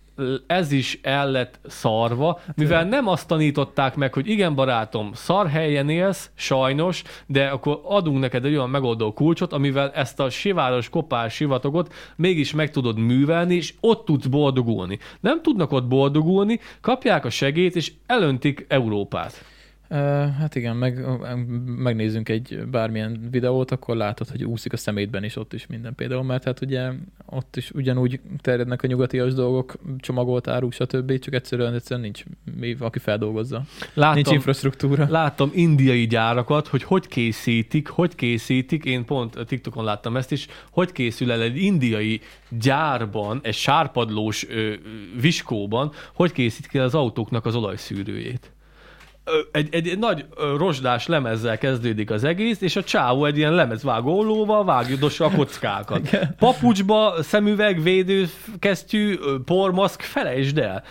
ez is el lett szarva, mivel nem azt tanították meg, hogy igen, barátom, szar helyen élsz, sajnos, de akkor adunk neked egy olyan megoldó kulcsot, amivel ezt a siváros kopás sivatagot mégis meg tudod művelni, és ott tudsz boldogulni. Nem tudnak ott boldogulni, kapják a segét, és elöntik Európát. Hát igen, meg, megnézzünk egy bármilyen videót, akkor látod, hogy úszik a szemétben is ott is minden például, mert hát ugye ott is ugyanúgy terjednek a nyugatias dolgok, csomagolt áruk, stb., csak egyszerűen, egyszerűen nincs mi, aki feldolgozza. Láttam, nincs infrastruktúra. Láttam indiai gyárakat, hogy hogy készítik, hogy készítik, én pont a TikTokon láttam ezt is, hogy készül el egy indiai gyárban, egy sárpadlós ö, viskóban, hogy készítik el az autóknak az olajszűrőjét egy, egy, egy nagy rozsdás lemezzel kezdődik az egész, és a csávó egy ilyen lemezvágó ollóval vágja a kockákat. Papucsba, szemüveg, védőkesztyű, pormaszk, felejtsd el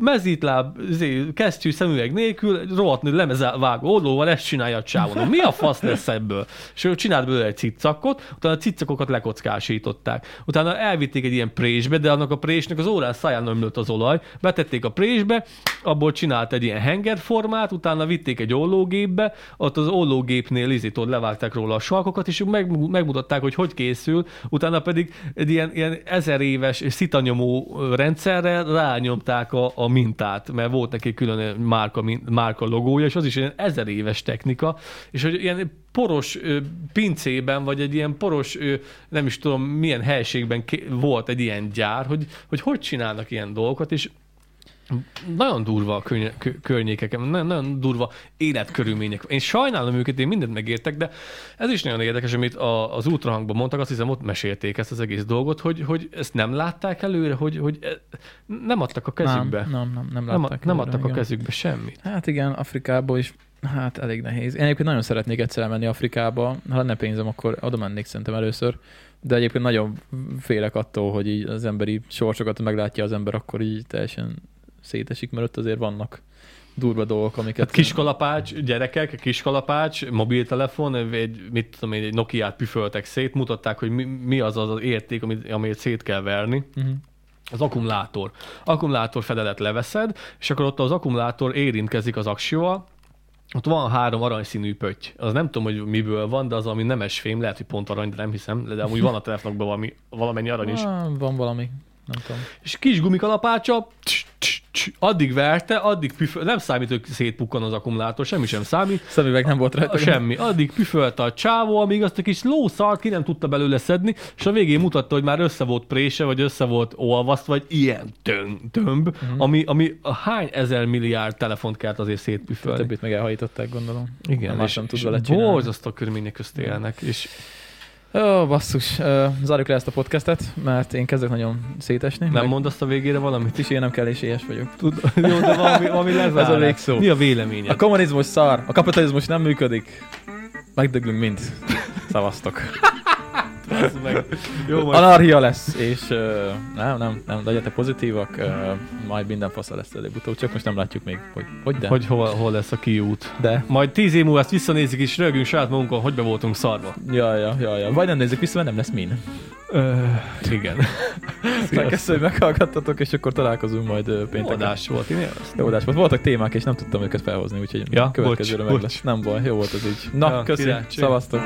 mezítláb, izé, kesztyű, szemüveg nélkül, rohadt lemezvágó ollóval ezt csinálja a csávon. Mi a fasz lesz ebből? És ő csinált belőle egy cicakot, utána a cicakokat lekockásították. Utána elvitték egy ilyen présbe, de annak a présnek az órán száján ömlött az olaj, betették a présbe, abból csinált egy ilyen hengerformát, utána vitték egy ollógépbe, ott az ollógépnél izitól levágták róla a sarkokat, és meg, megmutatták, hogy hogy készül, utána pedig egy ilyen, ilyen ezer éves szitanyomó rendszerrel rányomták a, a mintát, mert volt neki külön márka, márka logója, és az is ilyen ezer éves technika, és hogy ilyen poros pincében, vagy egy ilyen poros, nem is tudom milyen helységben volt egy ilyen gyár, hogy, hogy hogy csinálnak ilyen dolgokat, és Nagyon durva a körny- kö- környékek, nagyon, nagyon durva életkörülmények. Én sajnálom őket, én mindent megértek, de ez is nagyon érdekes, amit a, az ultrahangban mondtak, azt hiszem ott mesélték ezt az egész dolgot, hogy, hogy ezt nem látták előre, hogy, hogy e- nem adtak a kezükbe. Nem, nem, nem, nem látták. nem előre, adtak a igen. kezükbe semmit. Hát igen, Afrikából is, hát elég nehéz. Én egyébként nagyon szeretnék egyszer elmenni Afrikába, ha lenne pénzem, akkor oda mennék szerintem először. De egyébként nagyon félek attól, hogy így az emberi sorsokat meglátja az ember, akkor így teljesen szétesik, mert ott azért vannak durva dolgok, amiket... Hát kiskalapács, gyerekek, kiskalapács, mobiltelefon, egy, mit tudom én, egy Nokia-t püföltek szét, mutatták, hogy mi, mi az az, érték, amit, amit szét kell verni. Uh-huh. Az akkumulátor. Akkumulátor fedelet leveszed, és akkor ott az akkumulátor érintkezik az aksióval, ott van három aranyszínű pötty. Az nem tudom, hogy miből van, de az, ami nemes fém, lehet, hogy pont arany, de nem hiszem, de amúgy van a telefonokban valami, valamennyi arany is. Van valami, nem tudom. És kis gumikalapácsa, tss, tss, addig verte, addig püföl, nem számít, hogy szétpukkan az akkumulátor, semmi sem számít, Szemüveg nem volt rajta. Semmi. Addig püfölte a csávó, amíg azt a kis lószart ki nem tudta belőle szedni, és a végén mutatta, hogy már össze volt prése, vagy össze volt olvaszt, vagy ilyen tön, tömb, uh-huh. ami, ami hány ezer milliárd telefont kellett azért szétpüfölni. Többit meg elhajították, gondolom. Igen, nem, és, nem tud vele csinálni. borzasztó körülmények közt élnek, és Ó, basszus, zárjuk le ezt a podcastet, mert én kezdek nagyon szétesni. nem mondasz a végére valamit? is én nem kell, és éhes vagyok. Tud, jó, de valami, valami lezárás. Ez a végszó. Mi a véleményed? A kommunizmus szar, a kapitalizmus nem működik. Megdöglünk mind. Szavaztok. Meg. Jó, majd Anarchia lesz, és uh, nem, nem, nem, legyetek pozitívak, uh, majd minden fasza lesz előbb-utóbb, csak most nem látjuk még, hogy hogy de. hogy hol, hol lesz a kiút. De. Majd tíz év múlva ezt visszanézik és rögünk saját magunkon, hogy be voltunk szarva. Ja, ja, ja, ja. Vagy nem nézzük vissza, mert nem lesz min. Ö, igen. Megköszönöm, hogy meghallgattatok, és akkor találkozunk majd pénteken. adás volt, én adás volt. Voltak témák, és nem tudtam őket felhozni, úgyhogy Ja, következőre bocs, meg bocs. lesz. Nem baj, jó volt az így. Na, Ja, köszi, szavaztok.